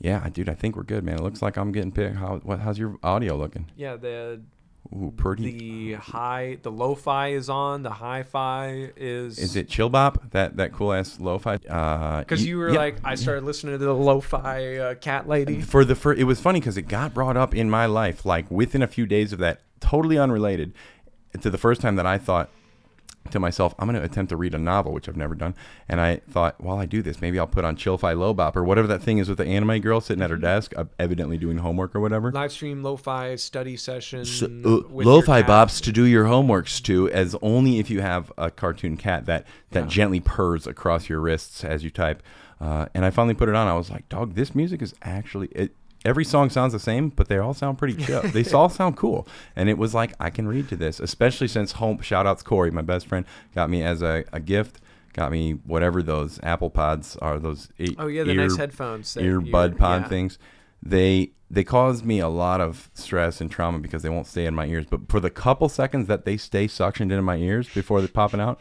Yeah, dude, I think we're good, man. It looks like I'm getting picked. How, what, how's your audio looking? Yeah, the Ooh, pretty. the high the lo-fi is on. The hi-fi is. Is it Chill Bop? That that cool ass lo-fi? Uh, Because y- you were yeah. like, I started listening to the lo-fi uh, cat lady. for the for it was funny because it got brought up in my life like within a few days of that, totally unrelated to the first time that I thought to myself, I'm going to attempt to read a novel, which I've never done. And I thought, while I do this, maybe I'll put on Chill-Fi Lobop or whatever that thing is with the anime girl sitting at her desk, uh, evidently doing homework or whatever. Live stream lo-fi study session. So, uh, lo-fi bops to do your homeworks to, as only if you have a cartoon cat that that Yeah. gently purrs across your wrists as you type. Uh, and I finally put it on. I was like, "Dog, this music is actually it." Every song sounds the same, but they all sound pretty chill. they all sound cool, and it was like I can read to this, especially since home. Shout outs Corey, my best friend, got me as a, a gift. Got me whatever those Apple Pods are. Those e- Oh yeah, the ear- nice headphones. earbud you're- pod yeah. things they they cause me a lot of stress and trauma because they won't stay in my ears but for the couple seconds that they stay suctioned into my ears before they're popping out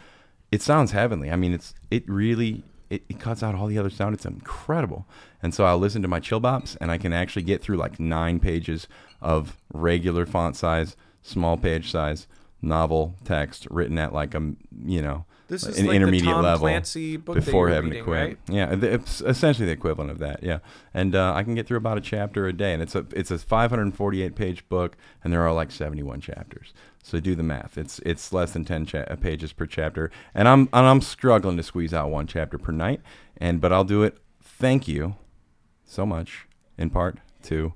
it sounds heavenly i mean it's it really it, it cuts out all the other sound it's incredible and so i'll listen to my chill bops and i can actually get through like nine pages of regular font size small page size novel text written at like a you know This is an like intermediate level Clancy book before having reading, to quit. right? Yeah, it's essentially the equivalent of that. Yeah, and uh, I can get through about a chapter a day, and it's a it's a 548 page book, and there are like 71 chapters. So do the math. It's it's less than 10 cha- uh, pages per chapter, and I'm and I'm struggling to squeeze out one chapter per night. And but I'll do it. Thank you so much, in part to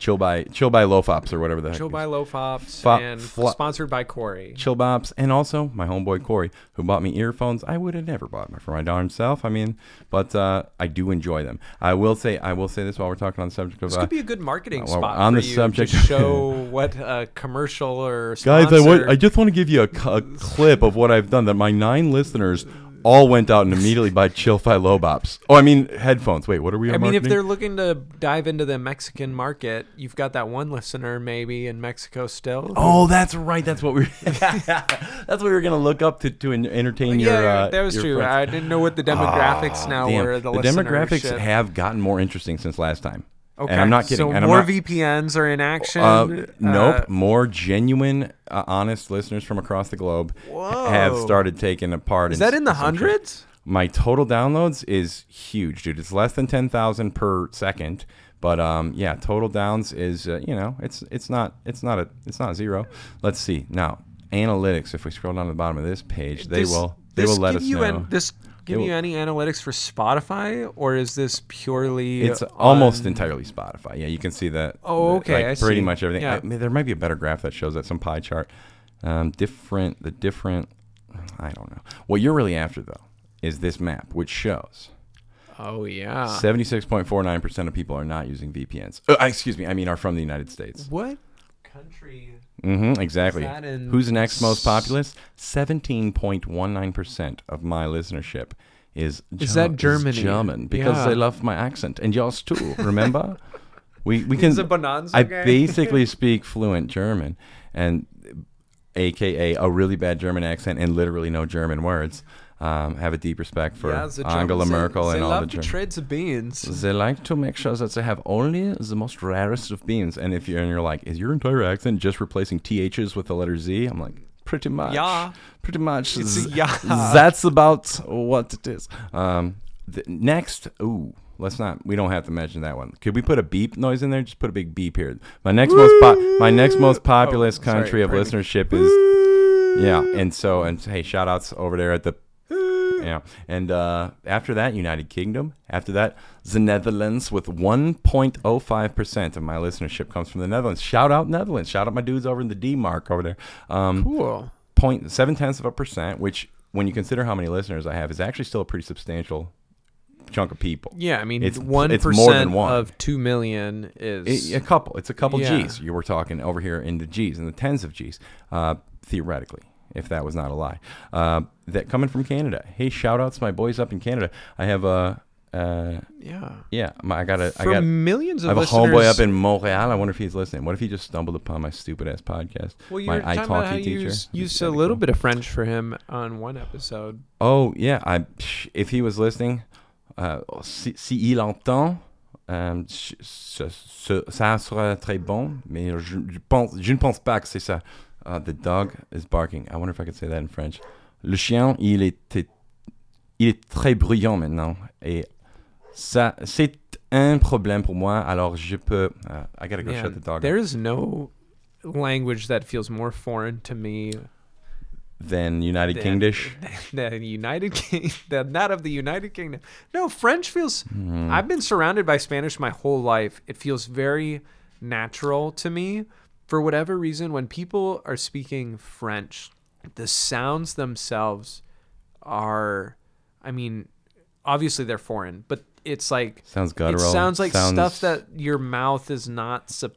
chill by chill by lofops or whatever the. Chill by. Lofops Fo- and flo- sponsored by Corey. Chill Bops, and also my homeboy Corey, who bought me earphones. I would have never bought them for my darn self. I mean, but uh, I do enjoy them. I will say, I will say this while we're talking on the subject of This uh, could be a good marketing well, spot on for the you subject- to show what a commercial or guys. I, want, I just want to give you a, a clip of what I've done. That my nine listeners all went out and immediately buy Chill-Fi Lobops. Oh, I mean headphones. Wait, what are we? I mean, if they're looking to dive into the Mexican market, you've got that one listener maybe in Mexico still. Oh, that's right. That's what we. that's what we were gonna look up to to entertain yeah, your. Uh, that was true. friends. I didn't know what the demographics Ah, now damn. were. The, the demographics have gotten more interesting since last time. Okay, And I'm not kidding. So and more not- VPNs are in action. Uh, nope. Uh, More genuine, uh, honest listeners from across the globe have started taking a part. is that in the hundreds? My total downloads is huge, dude. It's less than ten thousand per second, but um, yeah, total downs is uh, you know it's it's not it's not a it's not zero. Let's see now analytics. If we scroll down to the bottom of this page, they Does will they will let us know. an- this give you any analytics for Spotify, or is this purely? It's almost entirely Spotify. Yeah, you can see that. Oh, okay, like pretty see. much everything. Yeah. I mean, there might be a better graph that shows that some pie chart. Um, different, the different. I don't know. What you're really after though is this map, which shows Oh yeah. seventy-six point four nine percent of people are not using VPNs. Uh, excuse me, I mean are from the United States. What country? Mm-hmm, exactly. in Who's next most populous? Seventeen point one nine percent of my listenership is Is that Ger- Germany? German because Yeah. they love my accent and yours too. Remember, we we can. Is Bonanza I guy? basically speak fluent German, and AKA a really bad German accent and literally no German words. Um, have a deep respect for yeah, Angela they- Merkel they and all love the Germans. trade the beans. They like to make sure that they have only the most rarest of beans. And if you're and you're like, is your entire accent just replacing ths with the letter z? I'm like, pretty much. Yeah. Pretty much. It's yeah. That's about what it is. Um, the, next, ooh, let's not. We don't have to mention that one. Could we put a beep noise in there? Just put a big beep here. My next most po- my next most populous Oh, sorry, country of pardon listenership is yeah. And so and hey, shout outs over there at the yeah. And uh, after that, United Kingdom. After that, the Netherlands with 1.05% of my listenership comes from the Netherlands. Shout out Netherlands. Shout out my dudes over in the D mark over there. Um, Cool. point seven tenths of a percent, which when you consider how many listeners I have, is actually still a pretty substantial chunk of people. Yeah, I mean, It's- one it's more than one. of two million is It- a couple. It's a couple Yeah. G's. You were talking over here in the G's, in the tens of G's, uh, theoretically, if that was not a lie. Uh, that coming from Canada. Hey, shout outs to my boys up in Canada. I have a, uh, yeah. yeah, my, I got a, I For got. millions of. I have a homeboy up in Montreal. I wonder if he's listening. What if he just stumbled upon my stupid ass podcast? Well, you my talking about how italki you teacher. used, used a little cool. bit of French for him on one episode. Oh yeah, I if he was listening, uh, si, si il entend, je- ce- ça sera très bon, mais je, je pense, je ne pense pas que c'est ça. Uh, the dog is barking. I wonder if I could say that in French. Le chien, il était, il est très bruyant maintenant. Et ça, c'est un problème pour moi. Alors, je peux. uh, I gotta go Man, shut the dog. there is no language that feels more foreign to me than United than, Kingdish. than the United King than that of the United Kingdom. No, French feels. Hmm. I've been surrounded by Spanish my whole life. It feels very natural to me. For whatever reason, when people are speaking French, the sounds themselves are, I mean, obviously they're foreign, but it's like Sounds guttural. it sounds like Sounds- stuff that your mouth is not. Sup-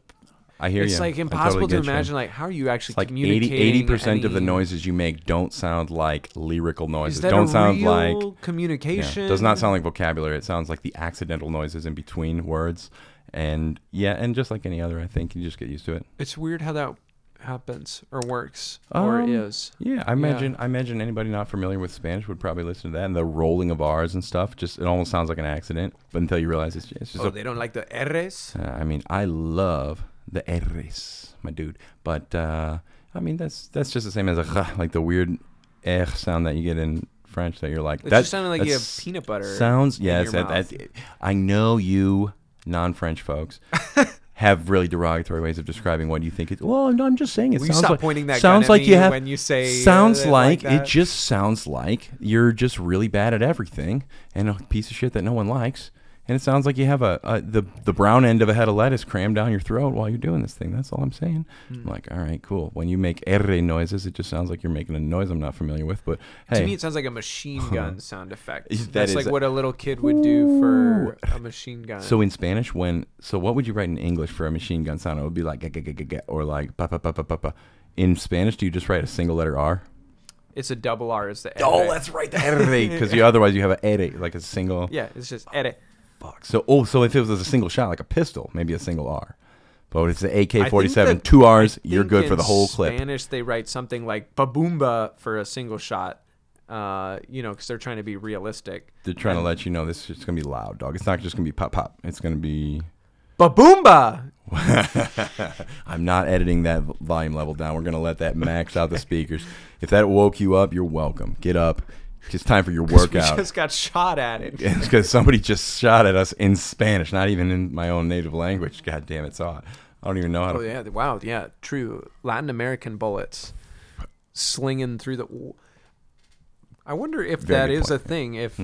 I hear it's you. It's like impossible totally to get you. imagine. Like, how are you actually It's like 80 communicating? percent of the noises you make don't sound like lyrical noises. Is that don't sound real like yeah, communication? does not sound like vocabulary. It sounds like the accidental noises in between words. And yeah, and just like any other, I think you just get used to it. It's weird how that happens or works or Um, is. Yeah, I imagine I imagine anybody not familiar with Spanish would probably listen to that and the rolling of R's and stuff. Just it almost sounds like an accident, but until you realize it's, it's just Oh, a they don't like the R's. Uh, I mean, I love the R's, my dude. But uh, I mean, that's that's just the same as a like the weird R sound that you get in French. That you're like It that just sounded like you have peanut butter. Sounds in yes. That, that, I know you non-French folks have really derogatory ways of describing what you think it. Well, no, I'm just saying it Will you sounds stop like pointing that sounds gun at like me you have when you say sounds uh, like, like it just sounds like you're just really bad at everything and a piece of shit that no one likes. And it sounds like you have a, a the the brown end of a head of lettuce crammed down your throat while you're doing this thing. That's all I'm saying. Hmm. I'm like, all right, cool. When you make R noises, it just sounds like you're making a noise I'm not familiar with. But hey, To me, it sounds like a machine gun sound effect. That That's like a- what a little kid would do for a machine gun. so in Spanish, when so what would you write in English for a machine gun sound? It would be like ga, or like pa pa pa pa pa pa. In Spanish, do you just write a single letter R? it's a double R is the Oh, R. that's right, the R, because you otherwise you have a R, like a single. yeah, it's just edit. Fuck. So oh, so if it was a single shot, like a pistol, maybe a single R. But it's the AK forty seven, two R's, you're good for the whole clip. Spanish, they write something like "baboomba" for a single shot. Uh, you know, because they're trying to be realistic. They're trying to let you know this is gonna be loud, dog. It's not just gonna be pop pop. It's gonna be. Baboomba. I'm not editing that volume level down. We're gonna let that max out the speakers. If that woke you up, you're welcome. Get up. It's time for your workout. just got shot at it. It's because somebody just shot at us in Spanish, not even in my own native language. God damn it, saw it. I don't even know how to. Oh yeah, wow, yeah, true. Latin American bullets slinging through the. I wonder if Very that is a. Hmm. thing. If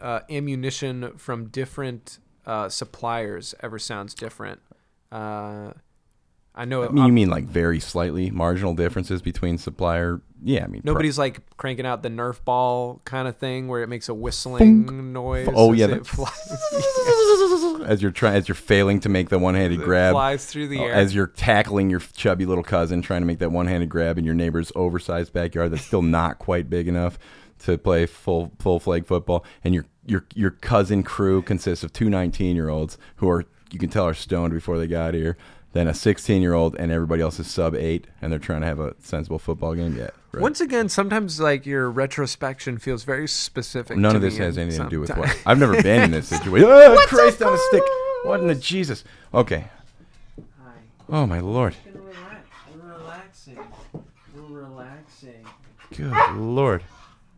uh, ammunition from different uh, suppliers ever sounds different. Uh, I know I mean, you mean like very slightly marginal differences between supplier? Yeah, I mean pro- nobody's like cranking out the Nerf ball kind of thing where it makes a whistling noise. Oh, as yeah, as you're trying as you're failing to make the one-handed it grab flies through the Oh, air. as you're tackling your chubby little cousin trying to make that one-handed grab in your neighbor's oversized backyard that's still not quite big enough to play full full flag football and your your your cousin crew consists of two 19-year-olds who are you can tell are stoned before they got here then a 16-year-old and everybody else is sub 8 and they're trying to have a sensible football game yet. right. Once again, sometimes like your retrospection feels very specific. None to of this me has and anything to do with what I've never been in this situation. Oh, Christ on a stick! What in the Jesus? Okay. Oh my lord. We're relaxing. We're relaxing. Good lord.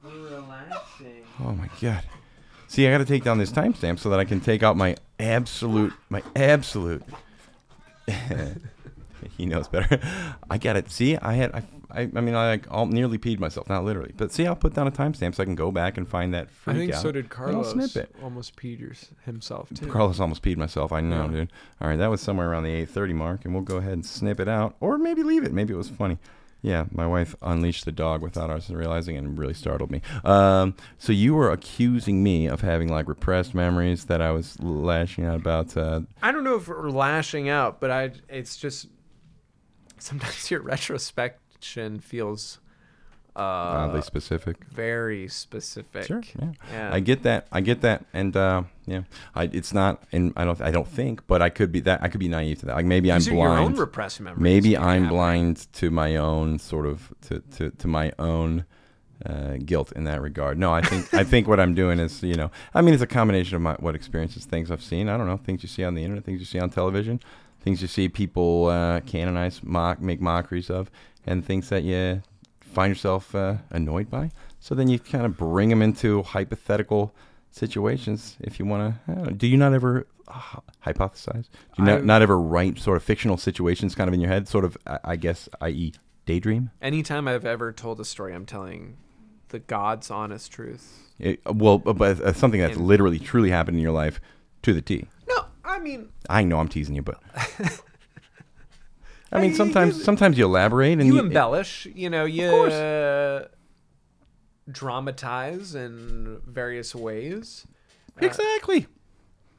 We're relaxing. Oh my god. See, I got to take down this timestamp so that I can take out my absolute, my absolute. he knows better. I got it. See, I had, I, I, I mean, I like all, nearly peed myself, not literally, but see, I'll put down a timestamp so I can go back and find that Freak I think out. so did Carlos. snip it. Almost peed yours- himself too. Carlos almost peed myself. I know, Yeah. dude. All right, that was somewhere around the 8:30 mark, and we'll go ahead and snip it out, or maybe leave it. Maybe it was funny. Yeah, my wife unleashed the dog without us realizing, and really startled me. Um, so you were accusing me of having like repressed memories that I was lashing out about. Uh, I don't know if we're lashing out, but I. It's just sometimes your retrospection feels uh, oddly specific. very specific. Sure. Yeah. Yeah. I get that. I get that. And uh, yeah, I, it's not. And I don't. I don't think. But I could be that. I could be naive to that. Like maybe I'm These are your own blind. repressed memories. maybe I'm have. blind to my own sort of to, to, to my own uh, guilt in that regard. No, I think I think what I'm doing is you know I mean it's a combination of my what experiences, things I've seen. I don't know things you see on the internet, things you see on television, things you see people uh, canonize, mock, make mockeries of, and things that you find yourself uh, annoyed by. So then you kind of bring them into hypothetical situations if you want to. Do you not ever uh, hypothesize? Do you not, not ever write sort of fictional situations kind of in your head, sort of, I I guess, i.e., daydream? Anytime I've ever told a story, I'm telling the God's honest truth. It, well, but uh, something that's And- literally, truly happened in your life to the T. No, I mean, I know I'm teasing you, but I mean, sometimes you- sometimes you elaborate and you you, embellish. You know, you uh, dramatize in various ways. exactly.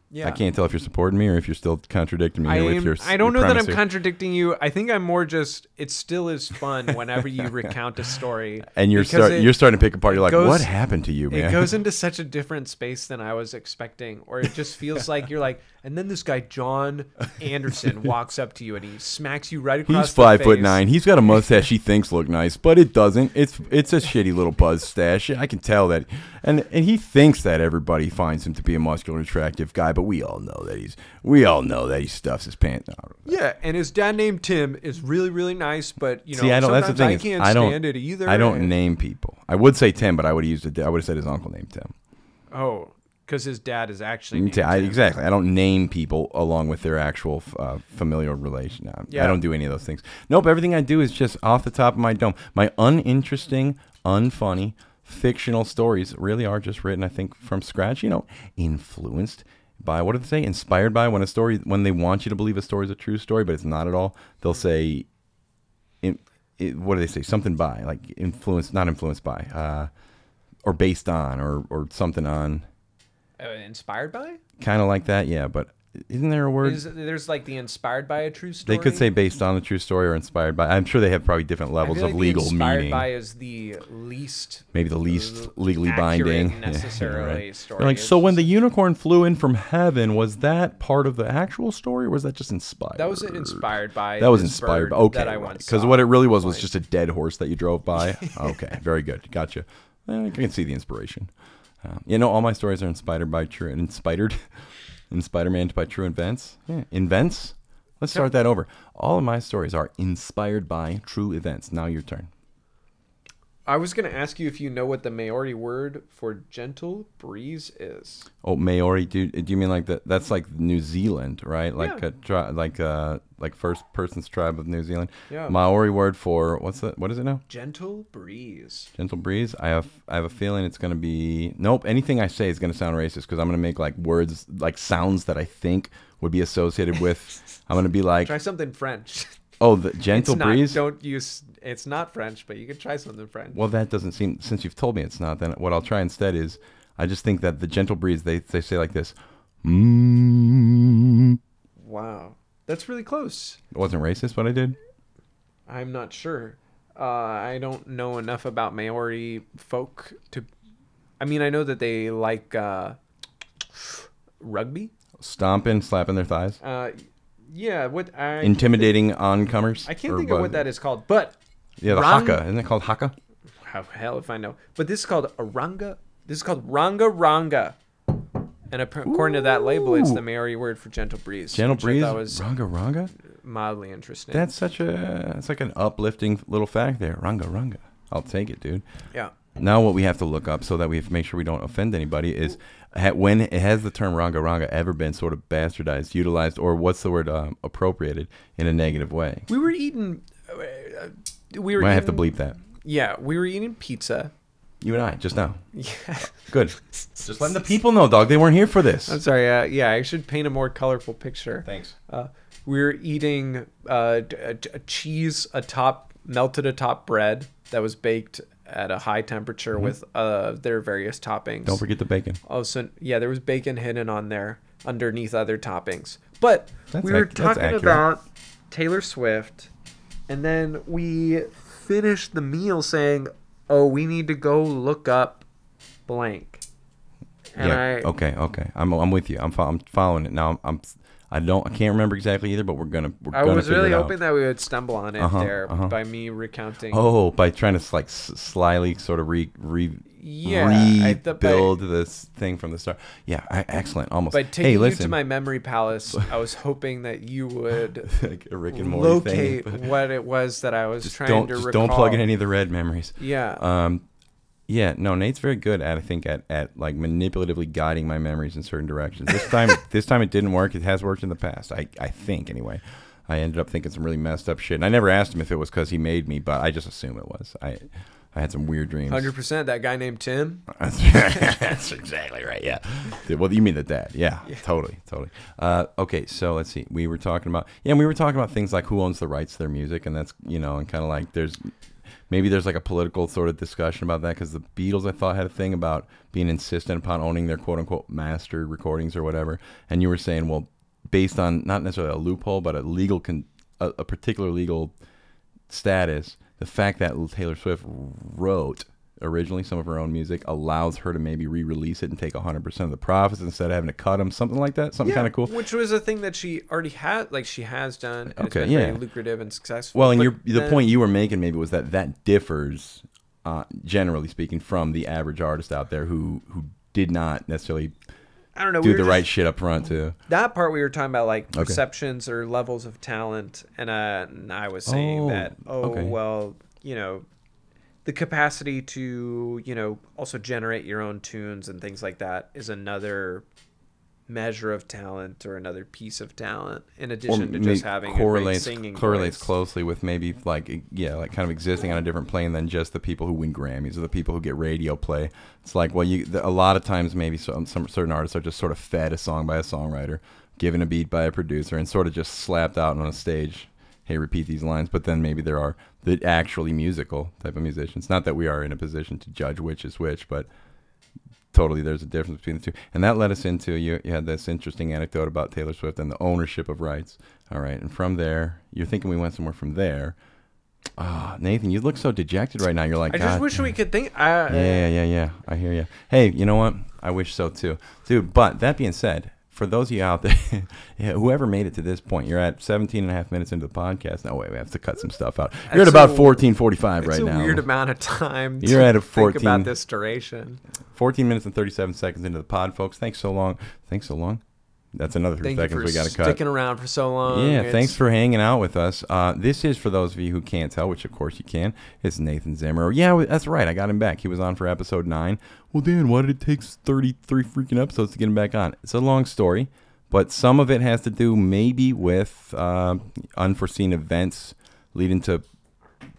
Yeah, I can't tell if you're supporting me or if you're still contradicting me I, with am, your. I don't know that I'm here. contradicting you. I think I'm more just. It still is fun whenever you recount a story, and you're start, it- you're starting to pick apart. You're like, goes- what happened to you, man? It goes into such a different space than I was expecting, or it just feels like you're like, and then this guy John Anderson walks up to you and he smacks you right across. He's five foot nine. He's got a mustache he thinks look nice, but it doesn't. It's it's a shitty little buzz stash. I can tell that, and and he thinks that everybody finds him to be a muscular, attractive guy, but we all know that he's we all know that he stuffs his pants. out. Yeah, and his dad named Tim is really really nice, but you know See, I don't. That's the thing. I can't I don't. stand it either. I don't and- name people. I would say Tim, but I would have used it. I would have said his uncle named Tim. Oh, because his dad is actually T- I- exactly. I don't name people along with their actual uh, familial relation. I, Yeah. I don't do any of those things. Nope. Everything I do is just off the top of my dome. My uninteresting, unfunny, fictional stories really are just written, I think, from scratch. You know, influenced by what do they say? Inspired by when a story when they want you to believe a story is a true story, but it's not at all. They'll say, in, it, what do they say? Something by like influenced, not influenced by, uh, or based on, or or something on Uh, inspired by? kind of like that yeah but isn't there a word Is, there's like the inspired by a true story. they could say based on a true story or inspired by i'm sure they have probably different levels of legal inspired meaning Inspired by is the least maybe the least l- legally binding Yeah, right. story. They're like so when the unicorn flew in from heaven was that part of the actual story or was that just inspired that was inspired by that was inspired by okay that I once because saw. what it really was was just a dead horse that you drove by okay very good gotcha Eh, i can see the inspiration um, you know all my stories are inspired by true inspired in spider-man by true events? Yeah. invents? Let's start that over. All of my stories are inspired by true events. Now your turn I was gonna ask you if you know what the Maori word for gentle breeze is. Oh, Maori, do, do you mean like that? That's like New Zealand, right? Like Yeah. a tri- like uh like first person's tribe of New Zealand. Yeah. Maori word for what's that? What is it now? Gentle breeze. Gentle breeze. I have I have a feeling it's gonna be nope. Anything I say is gonna sound racist because I'm gonna make like words like sounds that I think would be associated with. I'm gonna be like, Try something French. oh, the gentle it's not, breeze. Don't use. It's not French, but you could try something French. Well, that doesn't seem. Since you've told me it's not, then what I'll try instead is, I just think that the gentle breeze they they say like this. Mm. Wow, that's really close. It wasn't racist what I did. I'm not sure. Uh, I don't know enough about Maori folk to. I mean, I know that they like uh, rugby. Stomping, slapping their thighs, Uh, yeah, what I intimidating oncomers. I can't or think of what that is called, but Yeah, the Rang- haka. Isn't it called haka? how hell if I know. But this is called a ranga. This is called ranga ranga. And according to that label, it's the Maori word for gentle breeze. Gentle breeze. thought was Ranga ranga. mildly interesting. That's such a. It's like an uplifting little fact there. Ranga ranga. I'll take it, dude. yeah. Now what we have to look up so that we have to make sure we don't offend anybody is when has the term ranga ranga ever been sort of bastardized, utilized, or what's the word um, appropriated in a negative way? We were eating. Uh, we were. Might have to eating- bleep that. Yeah, we were eating pizza. You and I just now. Yeah. Good. Just letting the people know, dog. They weren't here for this. I'm sorry. Uh, yeah, I should paint a more colorful picture. Thanks. Uh, we were eating uh, d- a, a cheese atop melted atop bread that was baked at a high temperature with uh, their various toppings. Mm-hmm. Don't forget the bacon. Also, yeah, there was bacon hidden on there underneath other toppings. But That's we were ac- talking about Taylor Swift, and then we finished the meal saying, "Oh, we need to go look up blank." And yeah. I, okay. Okay. I'm I'm with you. I'm I'm following it now. I'm, I'm I don't. I can't remember exactly either, but we're gonna. We're I gonna was really hoping that we would stumble on it Uh-huh, there uh-huh. by me recounting. Oh, by trying to like s- slyly sort of re re Yeah, I- the- by- rebuild this thing from the start. Yeah, I, excellent. Almost. By taking hey, you listen. to my memory palace, I was hoping that you would like a Rick and Morty locate thing. what it was that I was trying to just recall. don't plug in any of the red memories. Yeah. Um, yeah, no, Nate's very good at I think at, at like manipulatively guiding my memories in certain directions. This time, this time it didn't work. It has worked in the past. I I think anyway. I ended up thinking some really messed up shit, and I never asked him if it was because he made me, but I just assume it was. I I had some weird dreams. Hundred percent. That guy named Tim. That's, that's exactly right. Yeah. Well, you mean the dad? Yeah, totally, totally. Uh, okay, so let's see. We were talking about yeah, and we were talking about things like who owns the rights to their music, and that's you know, and kind of like there's maybe there's like a political sort of discussion about that because the Beatles I thought had a thing about being insistent upon owning their quote unquote master recordings or whatever, and you were saying well, based on not necessarily a loophole but a legal con- a, a particular legal status, the fact that Taylor Swift wrote originally some of her own music allows her to maybe re-release it and take 100% of the profits instead of having to cut them something like that something kind of cool Which was a thing that she already had, like she has done. Okay, it's been yeah. very lucrative and successful. well and your the then- point you were making maybe was that that differs uh, generally speaking from the average artist out there who who did not necessarily I don't know. do we the were right shit up front too That part we were talking about, like Okay. perceptions or levels of talent, and, uh, and I was saying Oh, that, oh okay. well, you know, the capacity to you know also generate your own tunes and things like that is another measure of talent or another piece of talent in addition to just having correlates a great singing correlates voice. closely with maybe like yeah like kind of existing on a different plane than just the people who win Grammys or the people who get radio play. It's like well you the, a lot of times maybe some, some certain artists are just sort of fed a song by a songwriter, given a beat by a producer, and sort of just slapped out on a stage. Hey, repeat these lines, but then maybe there are the actually musical type of musicians. Not that we are in a position to judge which is which, but totally there's a difference between the two. And that led us into you, you had this interesting anecdote about taylor swift and the ownership of rights. All right and from there you're thinking we went somewhere from there. Ah nathan you look so dejected right now. You're like I just wish we could think. Uh, yeah yeah yeah. Yeah i hear you hey you know what? I wish so too. Dude but that being said for those of you out there yeah, whoever made it to this point you're at 17 and a half minutes into the podcast no wait we have to cut some stuff out you're at That's about a- 1445 It's right a now weird amount of time. You're to at a think 14 about this duration. 14 minutes and 37 seconds into the pod, folks. Thanks so long. Thanks so long. That's another three Thank seconds we got to cut. sticking around for so long. Yeah, It's- thanks for hanging out with us. Uh, this is for those of you who can't tell, which of course you can. It's Nathan Zimmer. Yeah, that's right. I got him back. He was on for episode nine. Well, Dan, why did it take 33 freaking episodes to get him back on? It's a long story, but some of it has to do maybe with uh, unforeseen events leading to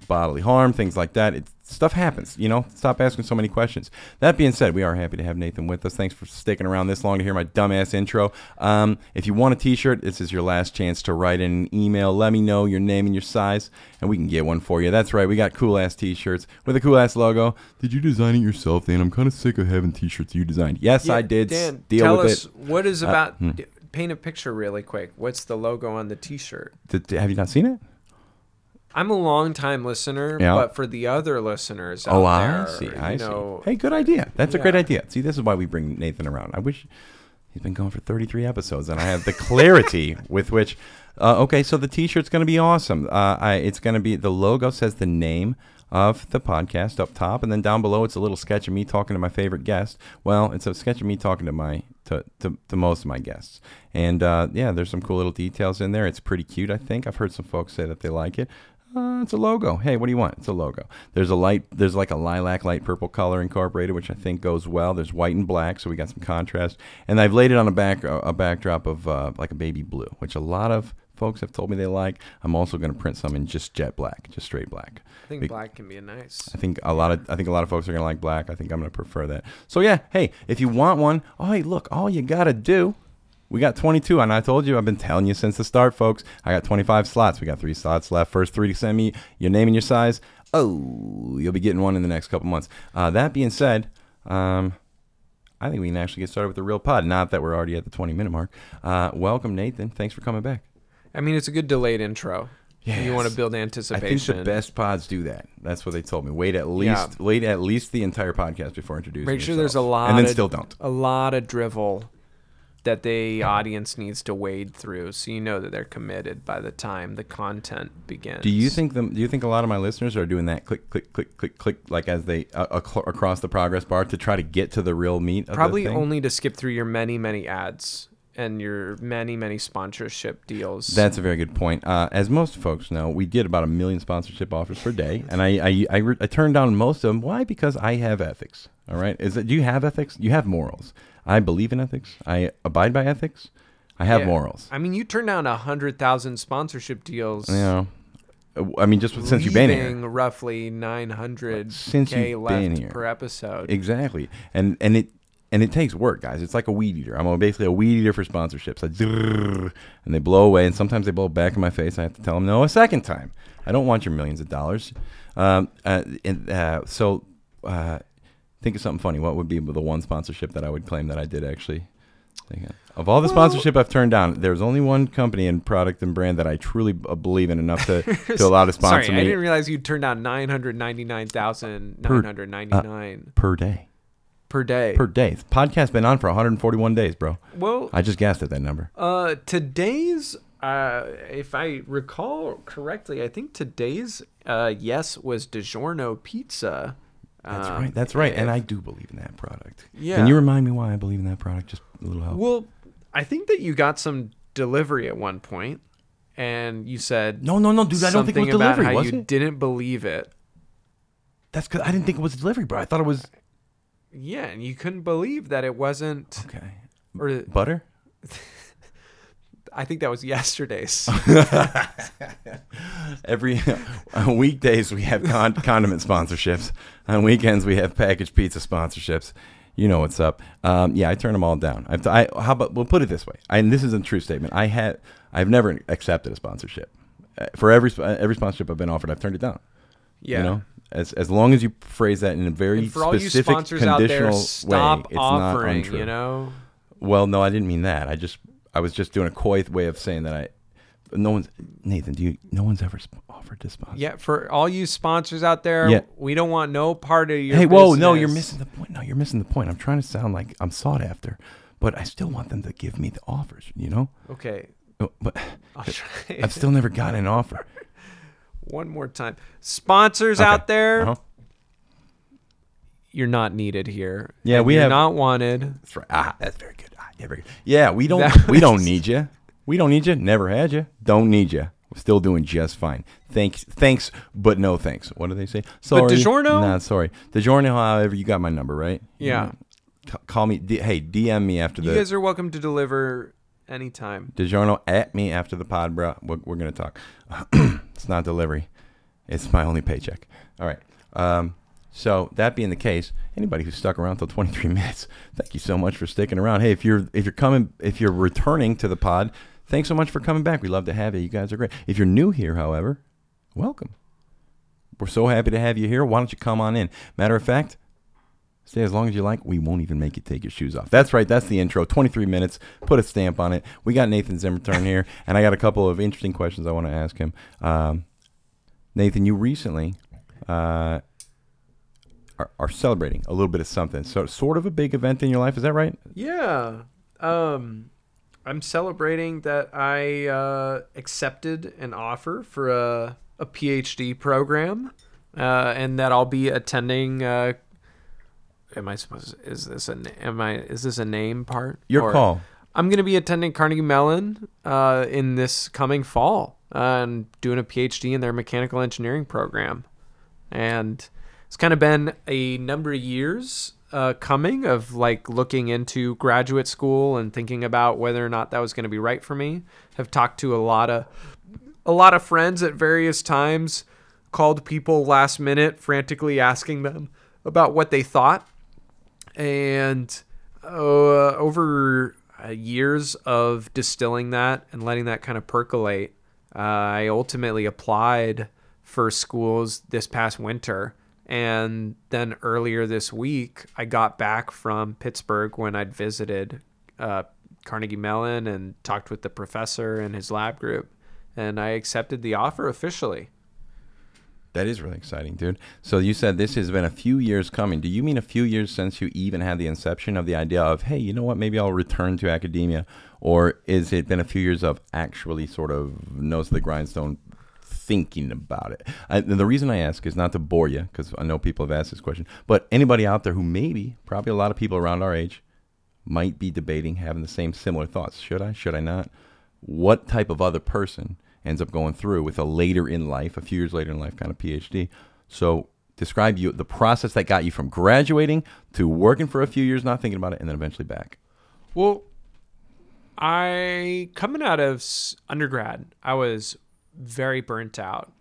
bodily harm, things like that. It, stuff happens, you know. Stop asking so many questions. That being said, we are happy to have Nathan with us. Thanks for sticking around this long to hear my dumbass intro. Um, if you want a T-shirt, this is your last chance to write in an email. Let me know your name and your size, and we can get one for you. That's right, we got cool ass T-shirts with a cool ass logo. Did you design it yourself, Dan? I'm kind of sick of having T-shirts you designed. Yes, Yeah, I did. Dan, Deal tell with us it. what is Uh, about. hmm. Paint a picture really quick. What's the logo on the T-shirt? Did- did- have you not seen it? I'm a long time listener, Yeah. but for the other listeners, out Oh, I there, see. I know, see. Hey, good idea. That's a great idea. See, this is why we bring Nathan around. I wish he's been going for 33 episodes, and I have the clarity with which. Uh, okay, so the T-shirt's going to be awesome. Uh, I, it's going to be the logo says the name of the podcast up top, and then down below it's a little sketch of me talking to my favorite guest. Well, it's a sketch of me talking to my to, to, to most of my guests, and uh, yeah, there's some cool little details in there. It's pretty cute. I think I've heard some folks say that they like it. Uh, it's a logo. Hey, what do you want? It's a logo. There's a light. There's like a lilac light purple color incorporated, which I think goes well. There's white and black, so we got some contrast. And I've laid it on a back a backdrop of uh, like a baby blue, which a lot of folks have told me they like. I'm also going to print some in just jet black, just straight black. I think Be- black can be a nice. I think a lot of I think a lot of folks are gonna like black. I think I'm gonna prefer that. So yeah, hey, if you want one, oh hey, look, all you gotta do, we got 22, and I told you I've been telling you since the start, folks. I got 25 slots. We got three slots left. First three to send me your name and your size. Oh, you'll be getting one in the next couple months. Uh, that being said, um, I think we can actually get started with the real pod. Not that we're already at the 20 minute mark. Uh, welcome, Nathan. Thanks for coming back. I mean, it's a good delayed intro. You want to build anticipation. I think the best pods do that. That's what they told me. Wait at least wait at least the entire podcast before introducing. Make sure there's a yourself. lot. and then of, still don't. A lot of drivel that the audience needs to wade through, so you know that they're committed by the time the content begins. Do you think them? Do you think a lot of my listeners are doing that click, click, click, click, click, like as they uh, ac- across the progress bar to try to get to the real meat? Of Probably the thing? only to skip through your many, many ads and your many, many sponsorship deals. That's a very good point. Uh, as most folks know, we get about a million sponsorship offers per day, and I I, I, re- I turn down most of them. Why? Because I have ethics. All right. Is that Do you have ethics? You have morals. I believe in ethics. I abide by ethics. I have Yeah. morals. I mean, you turned down a hundred thousand sponsorship deals. You know. I mean, just since you've been here. leaving roughly 900 Since k you've left been here. per episode. Exactly, and and it and it takes work, guys. It's like a weed eater. I'm a- basically a weed eater for sponsorships. I and they blow away, and sometimes they blow back in my face. I have to tell them no a second time. I don't want your millions of dollars. Um, uh, and uh, so, uh, think of something funny. What would be the one sponsorship that I would claim that I did actually? think of? Of all the Well- sponsorship I've turned down, there's only one company and product and brand that I truly b- believe in enough to, to allow to sponsor Sorry, I didn't realize you turned down 999,999 per day. per day. Per day. The podcast been on for 141 days, bro. well, I just guessed at that number. uh, today's, uh, if I recall correctly, I think today's uh, yes was DiGiorno pizza. That's Um, right. That's right. And I do believe in that product. Yeah. Can you remind me why I believe in that product? Just a little help. Well, I think that you got some delivery at one point, and you said no, no, no, dude. I don't think it was delivery, how was you it? didn't believe it. That's because I didn't think it was delivery, bro. I thought it was Yeah, and you couldn't believe that it wasn't. okay. Or Butter. I think that was yesterday's. Every on weekdays we have con- condiment sponsorships. On weekends we have packaged pizza sponsorships. You know what's up. Um, yeah, I turn them all down. I've, I how about we'll put it this way. I, and this is a true statement. I had I've never accepted a sponsorship. Uh, For every every sponsorship I've been offered, I've turned it down. yeah. You know, as as long as you phrase that in a very and for all you specific sponsors out conditional there, stop way, it's offering. not untrue. You know. Well, no, I didn't mean that. I just I was just doing a coy way of saying that I. No one's Nathan. Do you? No one's ever offered to sponsor. Yeah, for all you sponsors out there, Yeah. we don't want no part of your. Hey, whoa! No, you're missing the point. No, you're missing the point. I'm trying to sound like I'm sought after, but I still want them to give me the offers. You know, Okay, Oh, but I've still never gotten an offer. one more time. Sponsors Okay. out there, Uh-huh. you're not needed here. Yeah, we you're have- not wanted. That's right. Ah, that's very Ah, yeah, very good. Yeah, we don't. That we don't need you. We don't need you. Never had you. Don't need you. We're still doing just fine. Thanks, thanks, but no thanks. What do they say? Sorry. DiGiorno? Nah, sorry. DiGiorno. However, you got my number, right? Yeah. C- call me. D- hey, DM me after the. You guys are welcome to deliver anytime. DiGiorno at me after the pod, bro. We're, we're gonna talk. it's not delivery. It's my only paycheck. All right. Um, so that being the case, anybody who stuck around till 23 minutes, thank you so much for sticking around. Hey, if you're if you're coming if you're returning to the pod, thanks so much for coming back. We love to have you. You guys are great. If you're new here, however, welcome. We're so happy to have you here. Why don't you come on in? Matter of fact, Stay as long as you like. We won't even make you take your shoes off. That's right. That's the intro. 23 minutes. Put a stamp on it. We got Nathan Zimmerturn here, and I got a couple of interesting questions I want to ask him. Um, Nathan, you recently uh, are, are celebrating a little bit of something. So, sort of a big event in your life. Is that right? Yeah. Um, I'm celebrating that I uh, accepted an offer for a, a PhD program, uh, and that I'll be attending. Uh, am I supposed? Is this a? Am I? Is this a name part? Your Or- call. I'm going to be attending Carnegie Mellon uh, in this coming fall uh, and doing a PhD in their mechanical engineering program. And it's kind of been a number of years uh, coming of like looking into graduate school and thinking about whether or not that was going to be right for me. Have talked to a lot of a lot of friends at various times, called people last minute, frantically asking them about what they thought and uh, over uh, years of distilling that and letting that kind of percolate, uh, I ultimately applied for schools this past winter. And then earlier this week, I got back from Pittsburgh when I'd visited uh, Carnegie Mellon and talked with the professor and his lab group. And I accepted the offer officially. That is really exciting, dude. So you said this has been a few years coming. Do you mean a few years since you even had the inception of the idea of, hey, you know what, maybe I'll return to academia? Or is it been a few years of actually sort of nose to the grindstone thinking about it? I, the reason I ask is not to bore you, because I know people have asked this question, but anybody out there who maybe, probably a lot of people around our age, might be debating having the same similar thoughts. Should I? Should I not? What type of other person ends up going through with a later in life, a few years later in life kind of PhD? So describe you the process that got you from graduating to working for a few years, not thinking about it, and then eventually back. Well, I coming out of undergrad, I was very burnt out.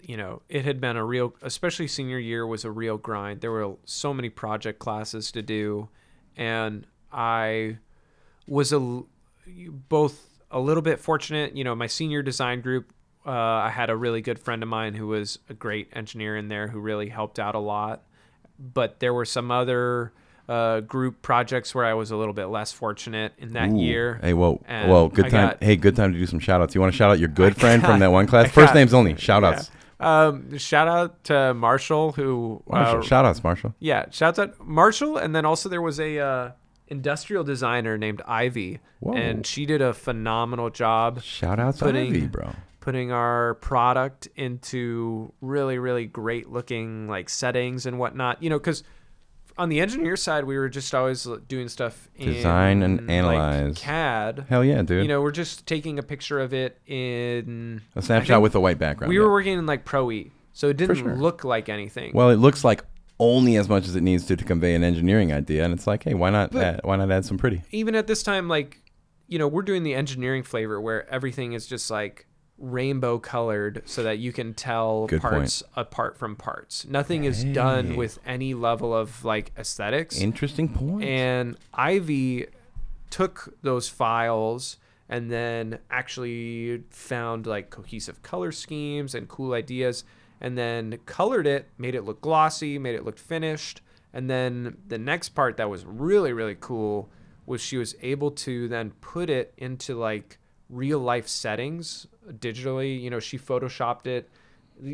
You know, it had been a real, especially senior year was a real grind. There were so many project classes to do, and I was a both a little bit fortunate. You know, my senior design group, uh, I had a really good friend of mine who was a great engineer in there who really helped out a lot. But there were some other uh, group projects where I was a little bit less fortunate in that Ooh. year. Hey, whoa, And whoa, good I time. got- hey, good time to do some shout outs. You want to shout out your good friend got- from that one class? I First got- names only. Shout outs. Um, shout out to Marshall who Marshall. uh, shout outs, Marshall. yeah, shout out Marshall, and then also there was a uh, industrial designer named Ivy, Whoa. and she did a phenomenal job Shout outs, Putting- Ivy, bro. putting our product into really really great looking like settings and whatnot. You know, because on the engineer side, we were just always doing stuff in Design and like, analyze. CAD. Hell yeah, dude. You know, we're just taking a picture of it in a snapshot with a white background. We yeah. were working in like Pro E, so it didn't sure. look like anything. Well, it looks like only as much as it needs to to convey an engineering idea, and it's like, hey, why not? But- add, why not add some pretty? even at this time, like, you know, we're doing the engineering flavor where everything is just like rainbow colored so that you can tell Good point. parts apart from parts. Nothing is done with any level of like aesthetics. Interesting point. and Ivy took those files and then actually found like cohesive color schemes and cool ideas and then colored it, made it look glossy, made it look finished. And then the next part that was really, really cool was she was able to then put it into like real life settings digitally. You know, she photoshopped it.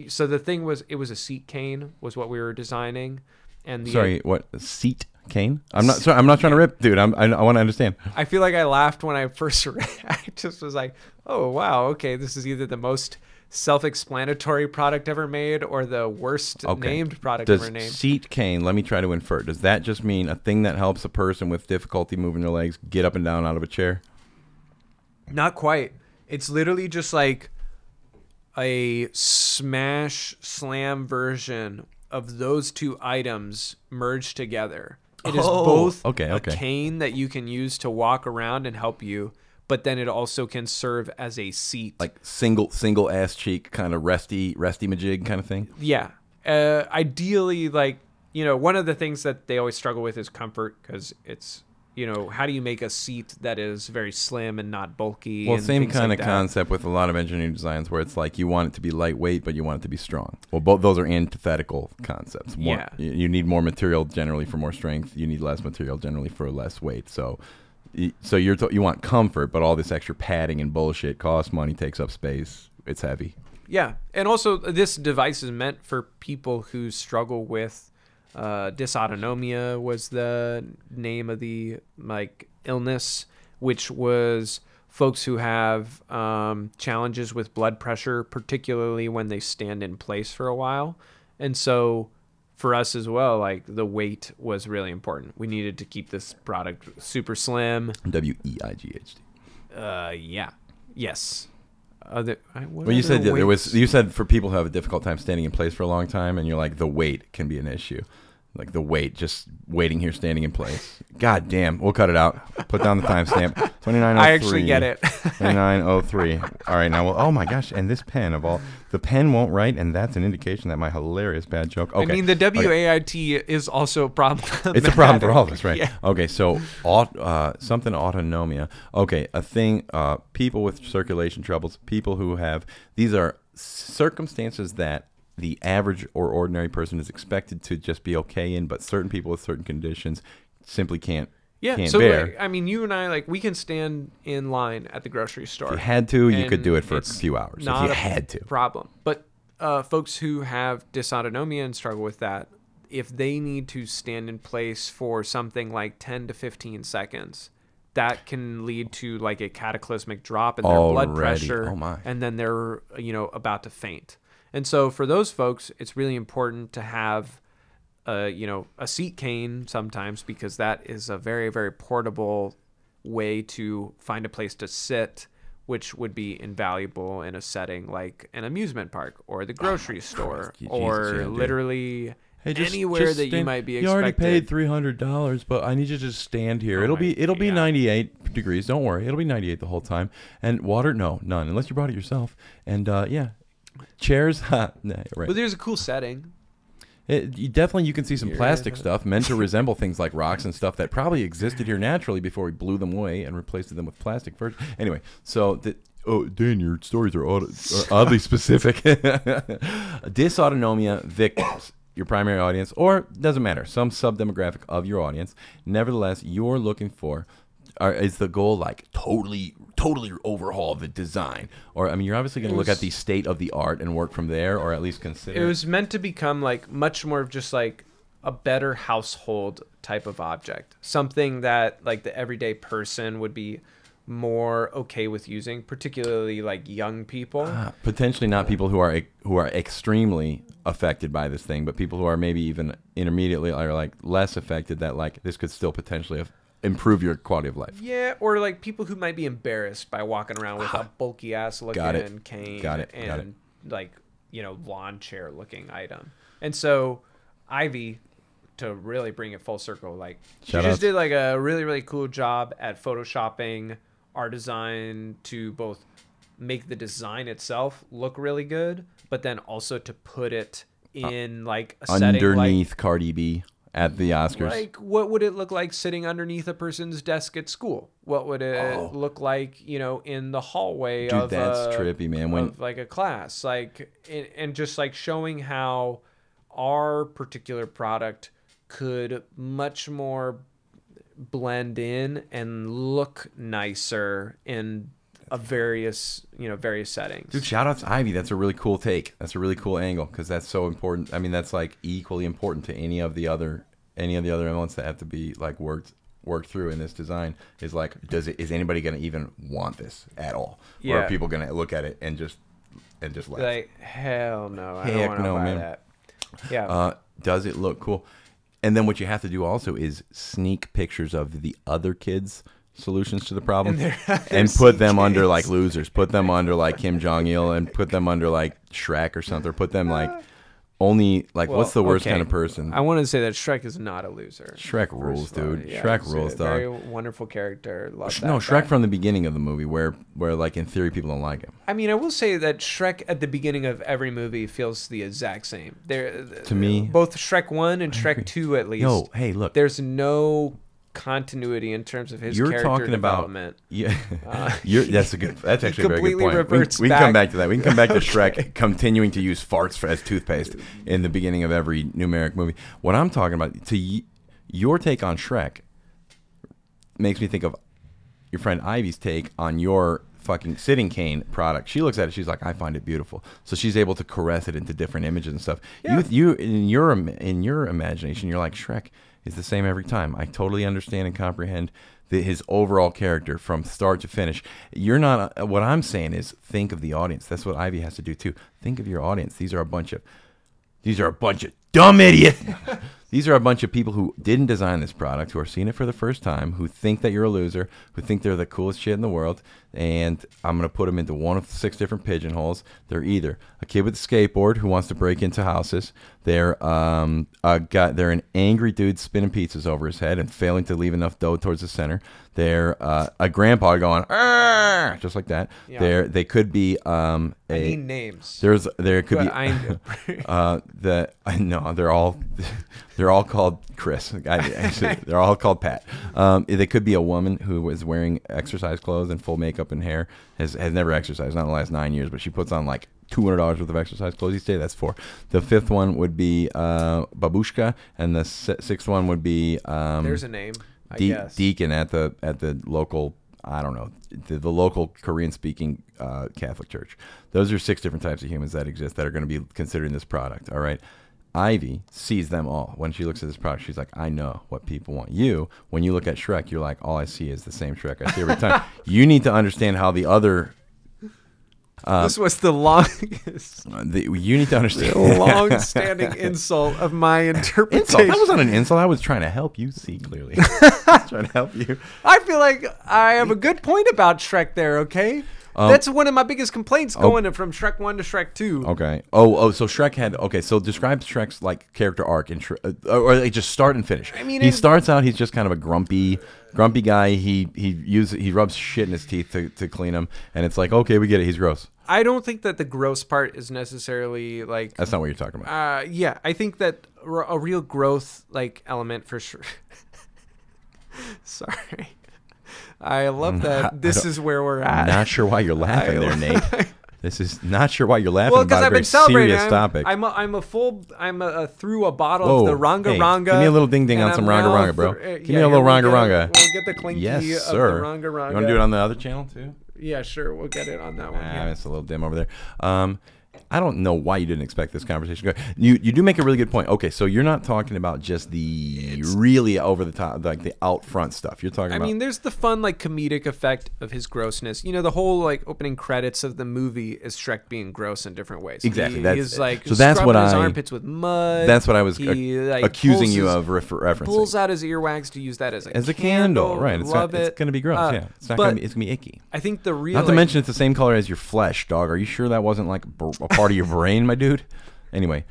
So the thing was, it was a seat cane, was what we were designing. And the Sorry, what seat cane? I'm not. Sorry, I'm not trying to rip, dude. I'm, I, I want to understand. I feel like I laughed when I first read. I just was like, "Oh wow, okay, this is either the most self-explanatory product ever made or the worst Okay. named product Does ever named." seat cane? Let me try to infer. Does that just mean a thing that helps a person with difficulty moving their legs get up and down out of a chair? Not quite. It's literally just like a smash slam version of those two items merged together. It is Oh, both okay, a okay. cane that you can use to walk around and help you, but then it also can serve as a seat. Like single single ass cheek kind of resty resty majig kind of thing. yeah uh, ideally like you know one of the things that they always struggle with is comfort because it's you know how do you make a seat that is very slim and not bulky Well, same kind like of that. concept with a lot of engineering designs where it's like you want it to be lightweight, but you want it to be strong. Well, both those are antithetical concepts. More, Yeah. You, you need more material generally for more strength. You need less material generally for less weight. So, so you're t- you want comfort, but all this extra padding and bullshit costs money, takes up space. It's heavy. yeah and also this device is meant for people who struggle with uh, dysautonomia was the name of the like illness which was folks who have um, challenges with blood pressure particularly when they stand in place for a while. And so for us as well like the weight was really important. We needed to keep this product super slim. W e i g h t. uh yeah. Yes other, I- Well, you said that there was. You said for people who have a difficult time standing in place for a long time, and you're like the weight can be an issue, like the weight just waiting here standing in place. God damn, we'll cut it out. Put down the timestamp. Twenty nine. I actually get it. Twenty nine oh three. All right, now. Well, oh my gosh, and this pen of all, the pen won't write, and that's an indication that my hilarious bad joke. Okay. I mean, the okay. WAIT is also a problem. It's a problem for all of us, right? Yeah. Okay, so aut- uh, something autonomia. Okay, a thing. Uh, people with circulation troubles, people who have these are circumstances that the average or ordinary person is expected to just be okay in, but certain people with certain conditions simply can't Yeah. can't so, bear. like, I mean, you and I, like, we can stand in line at the grocery store. if you had to, you could do it for a few hours. If not you a had to. Problem. But uh, folks who have dysautonomia and struggle with that, if they need to stand in place for something like 10 to 15 seconds, that can lead to like a cataclysmic drop in their blood pressure, Oh, my. and then they're you know about to faint. And so for those folks, it's really important to have uh, you know, a seat cane sometimes because that is a very, very portable way to find a place to sit, which would be invaluable in a setting like an amusement park or the grocery store Jesus, or yeah, literally Hey, just- anywhere just that you might be You expected. already paid three hundred dollars, but I need you to just stand here. Oh it'll my- be it'll be yeah. ninety eight degrees. Don't worry, it'll be ninety eight the whole time. And water, no, none, unless you brought it yourself. And uh, yeah, chairs, ha, nah, right. But there's a cool setting. It, you definitely you can see some Here. plastic stuff meant to resemble things like rocks and stuff that probably existed here naturally before we blew them away and replaced them with plastic first. Anyway, so the, oh Dan, your stories are, odd, are oddly specific. Dysautonomia victims, your primary audience, or doesn't matter, some sub demographic of your audience. Nevertheless, you're looking for. Are, is the goal like totally, totally overhaul the design, or I mean, you're obviously going to look at the state of the art and work from there, or at least consider. It was meant to become like much more of just like a better household type of object. Something that like the everyday person would be more okay with using, particularly like young people. Ah, potentially not people who are who are extremely affected by this thing, but people who are maybe even intermediately or like less affected that like this could still potentially have, improve your quality of life. Yeah, or like people who might be embarrassed by walking around with uh-huh. a bulky ass looking Got it. cane Got it. and Got it. like, you know, lawn chair looking item. And so Ivy to really bring it full circle, like she Shout just outs. did like a really, really cool job at photoshopping our design to both make the design itself look really good, but then also to put it uh, in like a setting like Underneath Cardi B at the Oscars. like, what would it look like sitting underneath a person's desk at school? What would it Oh. look like, you know, in the hallway Dude, of that's a, trippy, man. When- like a class, like, and, and just like showing how our particular product could much more blend in and look nicer in a various, you know, various settings. Dude, shout out to Ivy. That's a really cool take. That's a really cool angle because that's so important. I mean, that's like equally important to any of the other any of the other elements that have to be like worked worked through in this design. Is like, does it is anybody going to even want this at all? Or Yeah. are people going to look at it and just and just laugh? like, hell no, I Heck don't want to no, man. that. Yeah. Uh, does it look cool? And then what you have to do also is sneak pictures of the other kids' solutions to the problem And and, their put them under like losers. Put them under like Kim Jong Il and put them under like Shrek or something. Or put them like only like what's the worst okay. kind of person? I want to say that Shrek is not a loser. Shrek rules, dude. yeah, Shrek he's rules, a dog. Very wonderful character. Love that no, guy. Shrek from the beginning of the movie, where where like in theory people don't like him. I mean, I will say that Shrek at the beginning of every movie feels the exact same. There, To me- both Shrek one and Shrek two, at least. Yo, hey, look, there's no continuity in terms of his you're character talking about yeah. Uh, you're, that's a good. That's actually a very good point. We, we can come back. to that. We can come back to Shrek continuing to use farts for, as toothpaste in the beginning of every numeric movie. What I'm talking about to y- your take on Shrek makes me think of your friend Ivy's take on your fucking sitting cane product. She looks at it, she's like, I find it beautiful. So she's able to caress it into different images and stuff. Yeah. You, you in your in your imagination, you're like Shrek is the same every time. I totally understand and comprehend the, his overall character from start to finish. You're not. Uh, what I'm saying is, think of the audience. That's what Ivy has to do too. Think of your audience. These are a bunch of these are a bunch of dumb idiots. These are a bunch of people who didn't design this product, who are seeing it for the first time, who think that you're a loser, who think they're the coolest shit in the world. And I'm going to put them into one of six different pigeonholes. They're either a kid with a skateboard who wants to break into houses. They're um, a guy, they're an angry dude spinning pizzas over his head and failing to leave enough dough towards the center. They're uh, a grandpa going, "Arr!" just like that. Yeah. They're, they could be um, I a, need names. there's there could But be I- uh the I know they're all they're all called Chris. I, actually, they're all called Pat. Um, they could be a woman who was wearing exercise clothes and full makeup and hair has has never exercised not in the last nine years, but she puts on like two hundred dollars worth of exercise clothes each day. That's four. The fifth one would be uh, babushka, and the si- sixth one would be um, There's a name. I de- guess. deacon at the at the local I don't know the, the local Korean speaking uh, Catholic church. Those are six different types of humans that exist that are going to be considering this product. All right. Ivy sees them all. When she looks at this product, she's like, I know what people want. You, when you look at Shrek, you're like, all I see is the same Shrek I see every time. you need to understand how the other. Uh, this was the longest, the, you need to understand. long-standing insult of my interpretation. insult. That wasn't an insult. I was trying to help you see clearly. trying to help you. I feel like I have a good point about Shrek there. Okay, Um, that's one of my biggest complaints going from Shrek One to Shrek Two. Okay. Oh, oh. So Shrek had. Okay. So describe Shrek's like character arc and Shre- uh, or like just start and finish. I mean, he starts out. He's just kind of a grumpy, grumpy guy. He he uses he rubs shit in his teeth to, to clean them, and it's like okay, we get it. He's gross. I don't think that the gross part is necessarily like. That's not what you're talking about. Uh, yeah, I think that r- a real growth like element for sure. Sorry, I love that. This is where we're at. not sure why you're laughing there, Nate. This is not sure why you're laughing well, about because a I've very been celebrating. serious I'm, topic. I'm a, I'm a full. I'm a, a through a bottle Whoa. of the Ranga Hey, Ranga. give me a little ding ding on some Ranga Ranga, bro. uh, Give me a little Ranga. Ranga. We'll get the clinky yes, of sir. the Ranga Ranga. You want to do it on the other channel too? Yeah, sure. We'll get it on that one. Ah, yeah. it's a little dim over there. Um, I don't know why you didn't expect this conversation. to go. You you do make a really good point. Okay, so you're not talking about just the really over the top, like the out front stuff. You're talking I about. mean, there's the fun, like, comedic effect of his grossness. You know, the whole like opening credits of the movie is Shrek being gross in different ways. Exactly, He, that's- he's like so that's what his I- armpits with mud. that's what I was He, like, accusing you his- of refer- referencing. Pulls out his earwax to use that as a as a candle, right? It's, Love got, it. it's gonna be gross. Uh, yeah, it's not gonna be. It's gonna be icky. I think the real Not to like, mention, it's the same color as your flesh, dog. Are you sure that wasn't like a part of your brain, my dude? Anyway,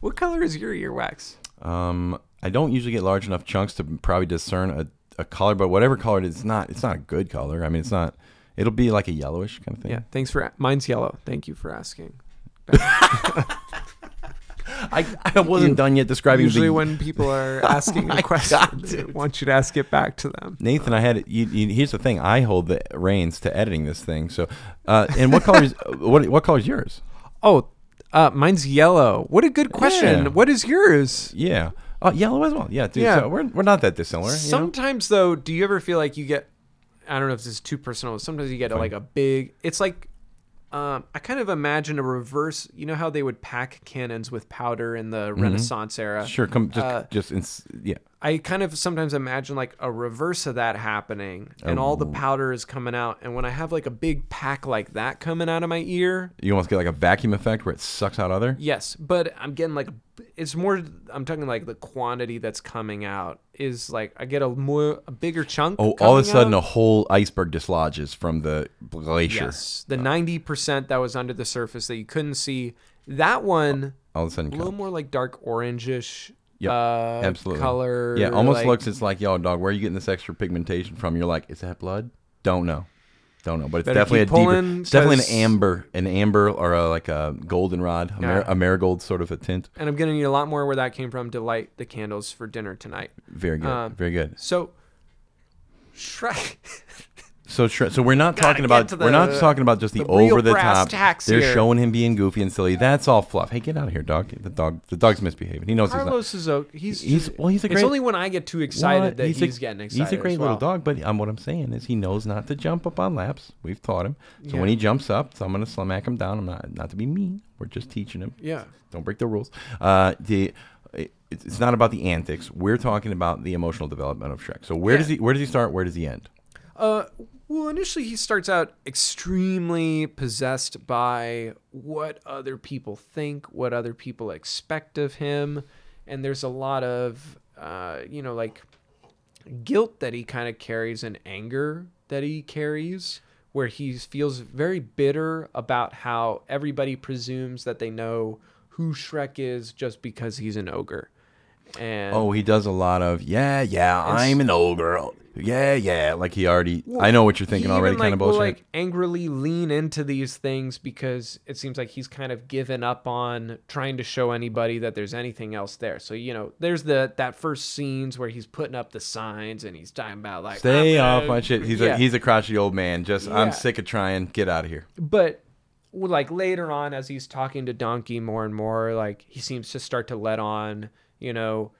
what color is your earwax? um, I don't usually get large enough chunks to probably discern a, a color, but whatever color it is, it's not. It's not a good color. I mean, it's not. It'll be like a yellowish kind of thing. Yeah, thanks for mine's yellow. Thank you for asking. I, I wasn't done yet describing Usually, the, when people are asking my a question, God, they want you to ask it back to them. Nathan, I had you, you, here's the thing. I hold the reins to editing this thing. So, uh, and what color is what? What color is yours? Oh, uh, mine's yellow. What a good question. Yeah. What is yours? Yeah, uh, yellow as well. Yeah, dude. Yeah. So we're we're not that dissimilar. you know? Sometimes though, do you ever feel like you get? I don't know if this is too personal. Sometimes you get like a big. It's like. Um, I kind of imagine a reverse. You know how they would pack cannons with powder in the Renaissance era. Mm-hmm. Sure, come just Uh, just ins- yeah. I kind of sometimes imagine like a reverse of that happening, and all the powder is coming out. And when I have like a big pack like that coming out of my ear, You almost get like a vacuum effect where it sucks out other. yes, but I'm getting like it's more. I'm talking like the quantity that's coming out is like I get a more a bigger chunk. Oh, all of a sudden out. a whole iceberg dislodges from the glacier. yes, the ninety percent that was under the surface that you couldn't see. That one All of a sudden, a little comes. more like dark orangish. Yep, uh, absolutely. color. Yeah, almost like- looks. It's like, yo, dog, where are you getting this extra pigmentation from? You're like, is that blood? Don't know, don't know. But it's Better definitely a keep deeper. pulling, It's definitely an 'cause- amber, an amber or a, like a goldenrod, a, mar- Yeah. a marigold sort of a tint. and I'm gonna need a lot more where that came from to light the candles for dinner tonight. Very good, Um, very good. So, Shrek. So, Shre- so we're not Gotta talking get about to we're not the- talking about just the, the real over the brass top. tacks They're here. showing him being goofy and silly. That's all fluff. Hey, get out of here, dog. The dog, the dog's misbehaving. He knows he's not. Carlos is okay. He's He's- well, he's a It's great- only when I get too excited What? that he's, a, getting excited. He's a great as little well. dog, but um, what I'm saying is he knows not to jump up on laps. We've taught him. So when he jumps up, so I'm gonna smack him down. I'm not not to be mean. We're just teaching him. Yeah. Don't break the rules. Uh, the it- it's not about the antics. We're talking about the emotional development of Shrek. So where Yeah. does he where does he start? Where does he end? Uh, well, initially he starts out extremely possessed by what other people think, what other people expect of him, and there's a lot of, uh, you know, like guilt that he kind of carries and anger that he carries, where he feels very bitter about how everybody presumes that they know who Shrek is just because he's an ogre. And Oh, he does a lot of yeah, yeah. I'm an ogre. Yeah, yeah. Like he already. I know what you're thinking already. even, Kind like, of will, bullshit. like angrily lean into these things because it seems like he's kind of given up on trying to show anybody that there's anything else there. So you know, there's the that first scenes where he's putting up the signs and he's talking about like Stay off my shit. He's yeah. a he's a crotchety old man. Just I'm sick of trying. Get out of here. but like later on as he's talking to Donkey more and more, like he seems to start to let on. You know,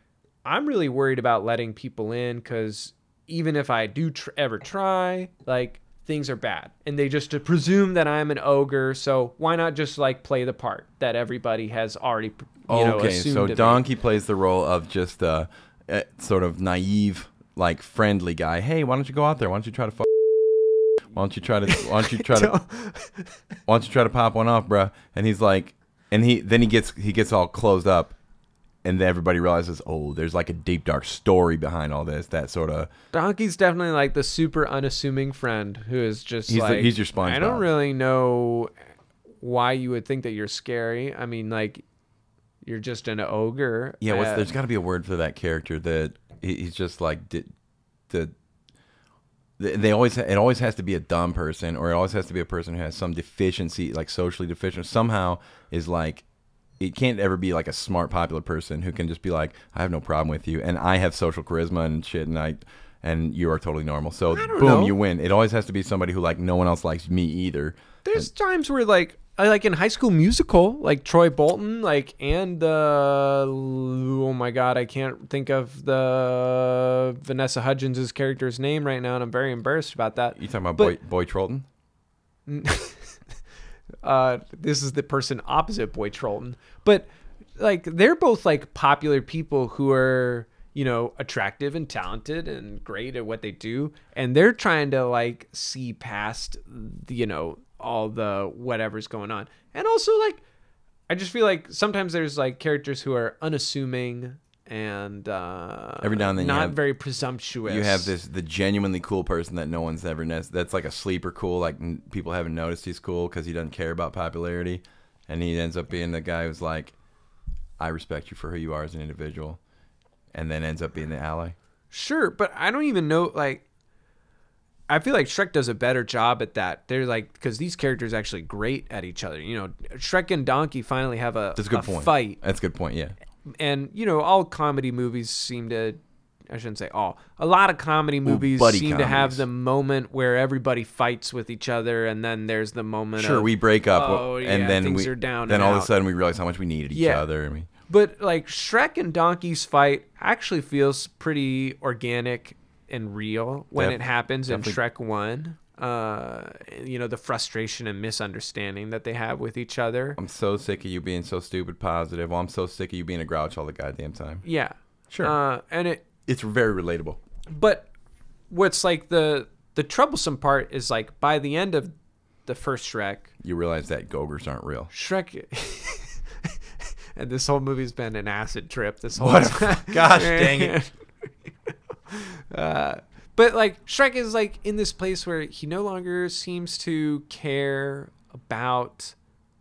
I'm really worried about letting people in because even if I do tr- ever try, like things are bad, and they just presume that I'm an ogre. So why not just like play the part that everybody has already, you know, okay, assumed so of me? Donkey plays the role of just a, a sort of naive, like friendly guy. Hey, why don't you go out there? Why don't you try to? F- why don't you try to? Why don't you try to? why don't you try to pop one off, bruh? And he's like, and he then he gets he gets all closed up, and then everybody realizes, oh, there's like a deep dark story behind all this. That sort of Donkey's definitely like the super unassuming friend who is just He's the- like he's your I don't really know why you would think that you're scary. I mean, like you're just an ogre. yeah. What's, there's got to be a word for that character that he's just like the the. they- They always it always has to be a dumb person, or it always has to be a person who has some deficiency, like socially deficient. Somehow is like it can't ever be like a smart, popular person who can just be like, I have no problem with you, and I have social charisma and shit, and I and you are totally normal. So boom, know. you win. It always has to be somebody who like no one else likes me either. There's times where like I like in High School Musical, like Troy Bolton, like and uh, oh my god, I can't think of the Vanessa Hudgens' character's name right now, and I'm very embarrassed about that. You talking about But- Boy Boy Trolton? uh, this is the person opposite Boy Trolton. But like they're both like popular people who are, you know, attractive and talented and great at what they do. And they're trying to like see past you know, all the whatever's going on. And also like I just feel like sometimes there's like characters who are unassuming and uh Every now and then not have- very presumptuous. You have this the genuinely cool person that no one's ever noticed. that's like a sleeper cool like n- people haven't noticed he's cool because he doesn't care about popularity, and he ends up being the guy who's like, I respect you for who you are as an individual, and then ends up being the ally. Sure, but I don't even know. Like, I feel like Shrek does a better job at that. They're like because these characters are actually great at each other. You know, Shrek and Donkey finally have a, That's a good a point. fight, That's a good point. Yeah. And you know, all comedy movies seem to. I shouldn't say all. A lot of comedy movies seem to have the moment where everybody fights with each other, and then there's the moment. Sure, of, we break up, oh, and yeah, then we are down then all of a sudden we realize how much we needed each Yeah. other. I mean, But like Shrek and Donkey's fight actually feels pretty organic and real when Def- it happens in. Shrek 1. Uh, you know, the frustration and misunderstanding that they have with each other. I'm so sick of you being so stupid positive. Well, I'm so sick of you being a grouch all the goddamn time. Yeah. Sure. Uh, and it, It's very relatable. but what's like the, the troublesome part is like by the end of the first Shrek, You realize that Gogers aren't real. Shrek. and this whole movie's been an acid trip. This whole What a- gosh dang it. uh, but like Shrek is like in this place where he no longer seems to care about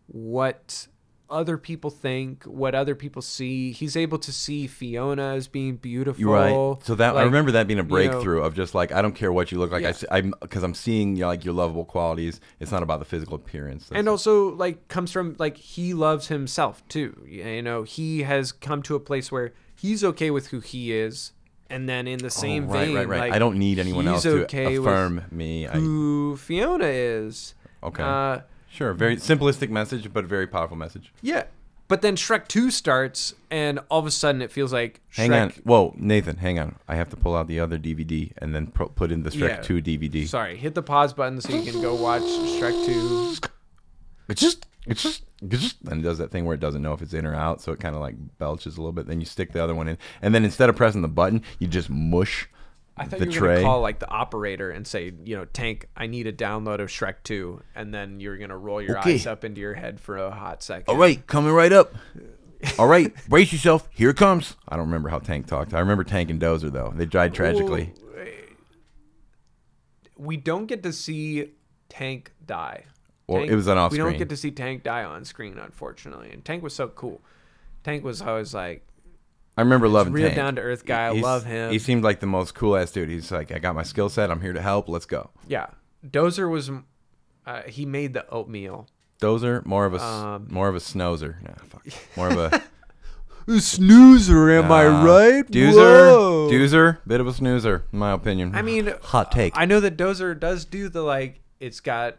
what other people think, what other people see. He's able to see Fiona as being beautiful. You're right. So that I remember that being a know- breakthrough of just like I don't care what you look like. Yeah. I I'm because I'm seeing you know, like your lovable qualities. It's not about the physical appearance. and also like comes from like he loves himself too you know he has come to a place where he's okay with who he is and then in the same Oh, right, vein right, right. like, I don't need anyone else to okay affirm me. I, who fiona is okay, uh sure. Very simplistic message, but a very powerful message. yeah but then shrek 2 starts and all of a sudden it feels like Hang on. Whoa, Nathan, hang on. I have to pull out the other DVD and then pro- put in the Shrek Yeah. 2 DVD. sorry hit the pause button so you can go watch shrek 2 It's just, it's just, it's just, and it does that thing where it doesn't know if it's in or out, so it kind of like belches a little bit. Then you stick the other one in, and then instead of pressing the button, you just mush I thought the you were tray. gonna call like the operator and say, you know, Tank, I need a download of Shrek 2, and then you're gonna roll your Okay. eyes up into your head for a hot second. All right, coming right up. All right, brace yourself. Here it comes. I don't remember how Tank talked. I remember Tank and Dozer though. They died tragically. Eh, we don't get to see Tank die. Well, Tank- it was an off We don't get to see Tank die on screen, unfortunately. And Tank was so cool. Tank was always like, I remember loving real Tank. down to earth guy. I love him. He seemed like the most cool ass dude. He's like, I got my skill set. I'm here to help. Let's go. yeah. Dozer was, uh, he made the oatmeal. Dozer, more of a Um, more of a snozer. Nah, fuck. More of a snoozer, am Nah. I right? Doozer, Doozer, bit of a snoozer, in my opinion. I mean, hot take. I know that Dozer does do the like. It's got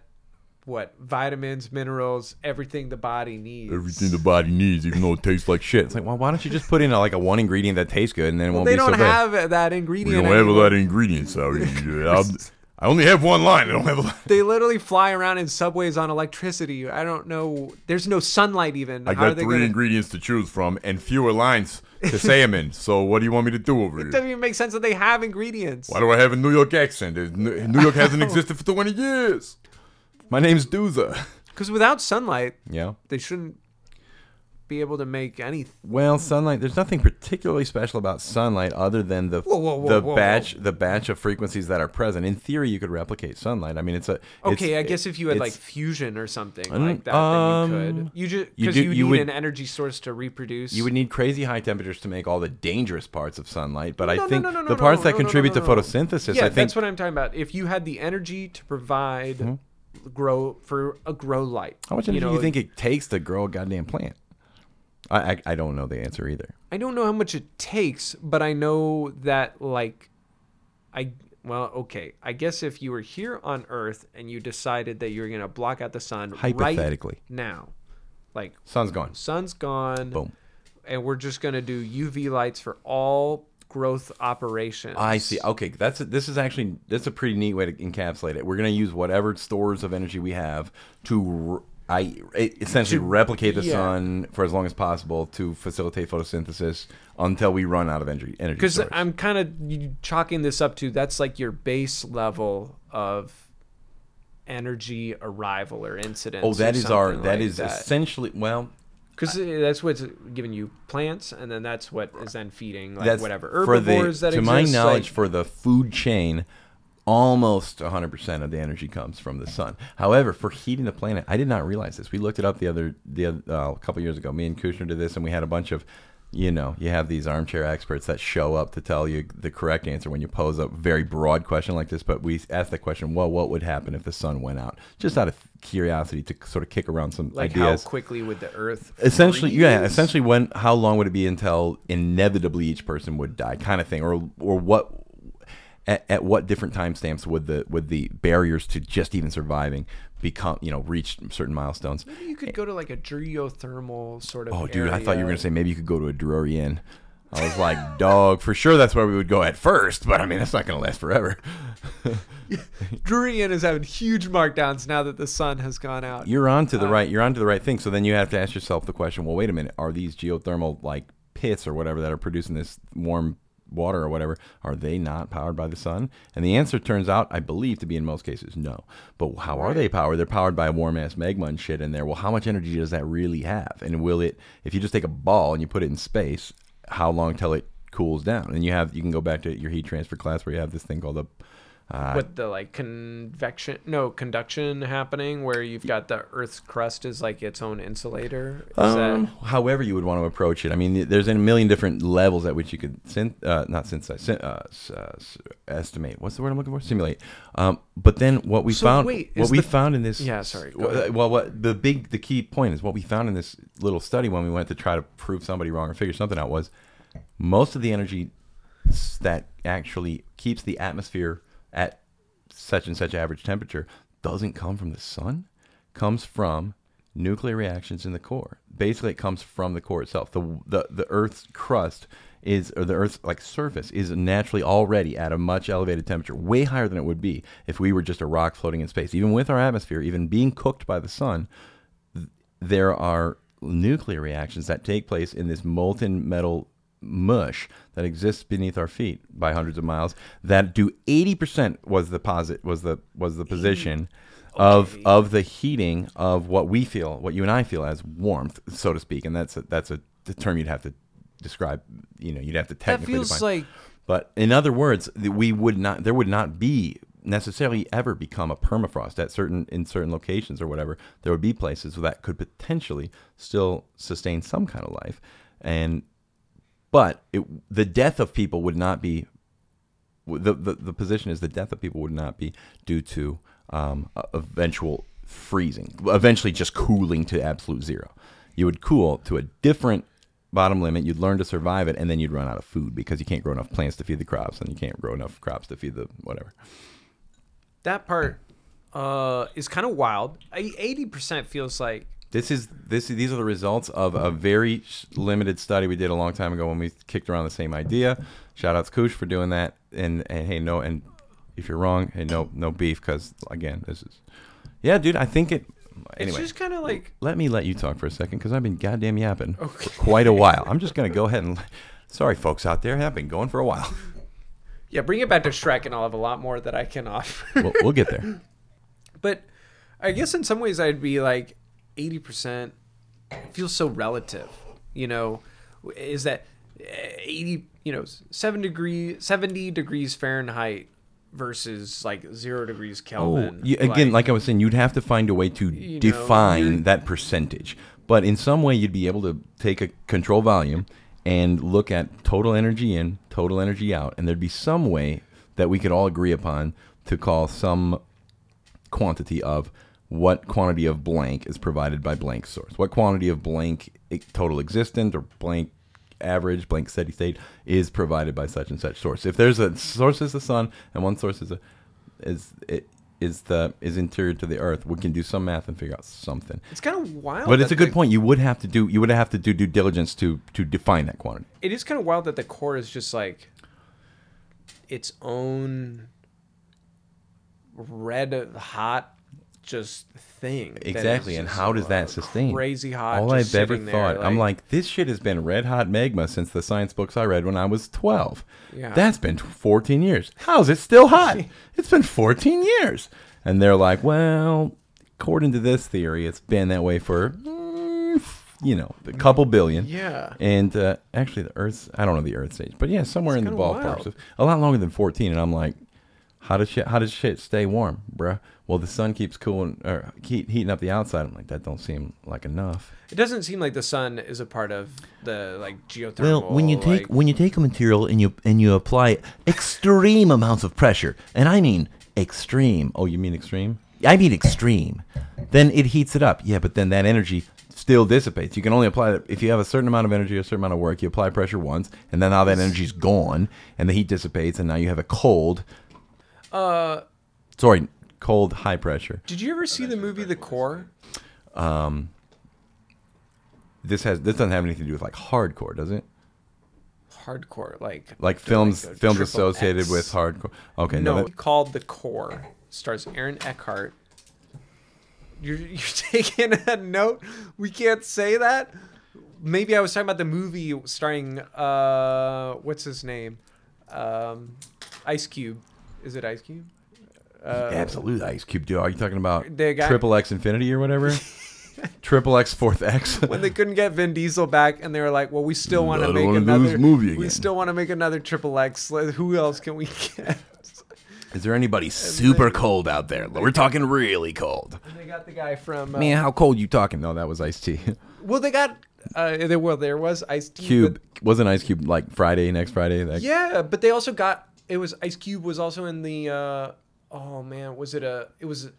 what vitamins, minerals, everything the body needs. Everything the body needs, even though it tastes like shit. It's like, well, why don't you just put in a, like a one ingredient that tastes good and then it Well, won't they be don't so bad? have that We ingredient. don't have a anymore. lot of ingredients, sorry. I'll, only have one line. I don't have a lot. They literally fly around in subways on electricity. I don't know. There's no sunlight even. I How are got they three gonna? ingredients to choose from and fewer lines to say them in. So what do you want me to do over there? It here? doesn't even make sense that they have ingredients. Why do I have a New York accent? New New York hasn't existed for 20 years. My name's Duza. Because without sunlight, Yeah. they shouldn't be able to make anything. Well, sunlight. There's nothing particularly special about sunlight other than the Whoa, whoa, whoa, the whoa, batch the batch of frequencies that are present. In theory, you could replicate sunlight. I mean, it's a Okay, it's- I guess if you had like it's- fusion or something like that, then you um, could. You just you because do- you, you need would- an energy source to reproduce. You would need crazy high temperatures to make all the dangerous parts of sunlight, but No, I no, think no, no, no, the no, parts that no, no, contribute no, to no, no. photosynthesis, yeah, I think that's what I'm talking about. If you had the energy to provide Mm-hmm. Grow for a grow light, how much energy do you think it takes to grow a goddamn plant? I, I I don't know the answer either. I don't know how much it takes, but I know that like I well, okay. I guess if you were here on Earth and you decided that you were gonna block out the sun right Hypothetically, now, like sun's gone. sun's gone, Boom. and we're just gonna do UV lights for all growth operations. I see. Okay, that's this is actually that's a pretty neat way to encapsulate it. We're gonna use whatever stores of energy we have to. I essentially To- replicate the yeah. sun for as long as possible to facilitate photosynthesis until we run out of energy. Energy. because. I'm kind of chalking this up to that's like your base level of energy arrival or incident. oh, that is our that like is essentially well. Because that's what's giving you plants, and then that's what is then feeding like that's whatever for the- herbivores that to exist. my knowledge like- for the food chain almost 100% of the energy comes from the sun however for heating the planet i did not realize this we looked it up the other the uh, a couple years ago me and kushner did this and we had a bunch of you know you have these armchair experts that show up to tell you the correct answer when you pose a very broad question like this but we asked the question well what would happen if the sun went out? Just out of curiosity to sort of kick around some like ideas. how quickly would the Earth essentially yeah essentially when how long would it be until inevitably each person would die kind of thing or or what at, at what different timestamps would the would the barriers to just even surviving become you know reach certain milestones Maybe you could go to like a geothermal sort of. oh dude i thought you were gonna say maybe you could go to a Drury Inn i was like dog for sure that's where we would go at first but i mean that's not gonna last forever Drury Inn is having huge markdowns now that the sun has gone out. you're on to the uh, right you're on to the right thing so then you have to ask yourself the question well wait a minute are these geothermal like pits or whatever that are producing this warm water or whatever are they not powered by the sun? And the answer turns out i believe to be in most cases no. But how are they powered? They're powered by warm ass magma and shit in there. Well how much energy does that really have? And will it if you just take a ball and you put it in space how long till it cools down? And you have you can go back to your heat transfer class where you have this thing called a uh, with the like convection no conduction happening where you've got the earth's crust is like its own insulator is Um, however you would want to approach it. I mean, there's a million different levels at which you could synth, uh, not synthesize, syn- uh, uh, estimate. What's the word I'm looking for? Simulate. Um, but then what we So found, wait, what we the- found in this, Yeah, sorry, Well, well, what the big, the key point is what we found in this little study when we went to try to prove somebody wrong or figure something out was most of the energy that actually keeps the atmosphere at such and such average temperature doesn't come from the sun. Comes from nuclear reactions in the core. Basically it comes from the core itself. The the, the earth's crust is or the earth's like surface is naturally already at a much elevated temperature way higher than it would be if we were just a rock floating in space. Even with our atmosphere even being cooked by the sun there are nuclear reactions that take place in this molten metal mush that exists beneath our feet by hundreds of miles that do 80% was the posit was the was the position of Okay. of the heating of what we feel what you and I feel as warmth so to speak and that's a, that's a the term you'd have to describe you know you'd have to that technically feels define. like But in other words, we would not there would not be necessarily ever become a permafrost at certain in certain locations or whatever. There would be places that could potentially still sustain some kind of life, and but it, the death of people would not be the, the the position is the death of people would not be due to um, eventual freezing, eventually just cooling to absolute zero. You would cool to a different bottom limit. You'd learn to survive it, and then you'd run out of food because you can't grow enough plants to feed the crops, and you can't grow enough crops to feed the whatever. that part uh, is kind of wild. Eighty percent feels like This is this. These are the results of a very limited study we did a long time ago when we kicked around the same idea. Shout out to Koosh for doing that. And and hey, no, and if you're wrong, hey, no, no beef, because again, this is, yeah, dude. I think it. Anyway, it's just kind of like let me let you talk for a second because I've been goddamn yapping for quite a while. I'm just gonna go ahead and. Sorry, folks out there, I've been going for a while. yeah. Bring it back to Shrek, and I'll have a lot more that I can offer. We'll, we'll get there. But I guess in some ways I'd be like 80% feels so relative. You know, is that eh, 80, you know, 7 degree 70 degrees Fahrenheit versus like 0 degrees Oh, Kelvin. you, again, like I was saying, you'd have to find a way to You know, define that percentage. But in some way, you'd be able to take a control volume and look at total energy in, total energy out, and there'd be some way that we could all agree upon to call some quantity of what quantity of blank is provided by blank source. What quantity of blank total existent or blank average, blank steady state is provided by such and such source. If there's a source is the sun and one source is a is it is the is interior to the earth, we can do some math and figure out something. it's kind of wild. But it's a good the- point. You would have to do you would have to do due diligence to to define that quantity. It is kind of wild that the core is just like its own red hot just thing. Exactly, and how does that sustain? Crazy hot. All I've ever there, thought, I'm like, this shit has been red hot magma since the science books I read when I was 12. Yeah. That's been 14 years. How's it still hot? it's been 14 years. And they're like, well, according to this theory, it's been that way for, mm, you know, a couple billion. Yeah. And uh, actually, the Earth's, I don't know the Earth's age, but yeah, somewhere in the ballpark. So a lot longer than 14. And I'm like, how does shit, how does shit stay warm, bruh? Well, the sun keeps cooling or heat, heating up the outside. I'm like, that don't seem like enough. It doesn't seem like the sun is a part of the like geothermal. Well, when you take like- when you take a material and you and you apply extreme amounts of pressure, and I mean extreme, Oh, you mean extreme? I mean extreme, Then it heats it up. Yeah, but then that energy still dissipates. You can only apply it if you have a certain amount of energy, a certain amount of work. You apply pressure once, and then now that energy's gone, and the heat dissipates, and now you have a cold. Uh, Sorry, cold high pressure. did you ever see the movie The Core? Um, This has this doesn't have anything to do with like hardcore, does it? Hardcore, like Like films like films associated with hardcore. Okay, no, no, that, called The Core. Stars Aaron Eckhart. You're you're taking a note. We can't say that. Maybe I was talking about the movie starring uh, what's his name, um, Ice Cube. Is it Ice Cube? Uh, absolute Ice Cube. Dude, are you talking about Triple X Infinity or whatever? Triple X Fourth X. when they couldn't get Vin Diesel back, and they were like, "Well, we still want I to don't make wanna do another this movie We again." still want to make another Triple X. Like, Who else can we get?" Is there anybody super cold out there? We're talking really cold. And they got the guy from. Uh, Man, how cold you talking? No, that was Ice T. well, they got. Uh, there, well, there was Ice T. Cube wasn't Ice Cube like Friday next Friday. That, Yeah, but they also got. It was Ice Cube was also in the. Uh, oh man, was it a? It was.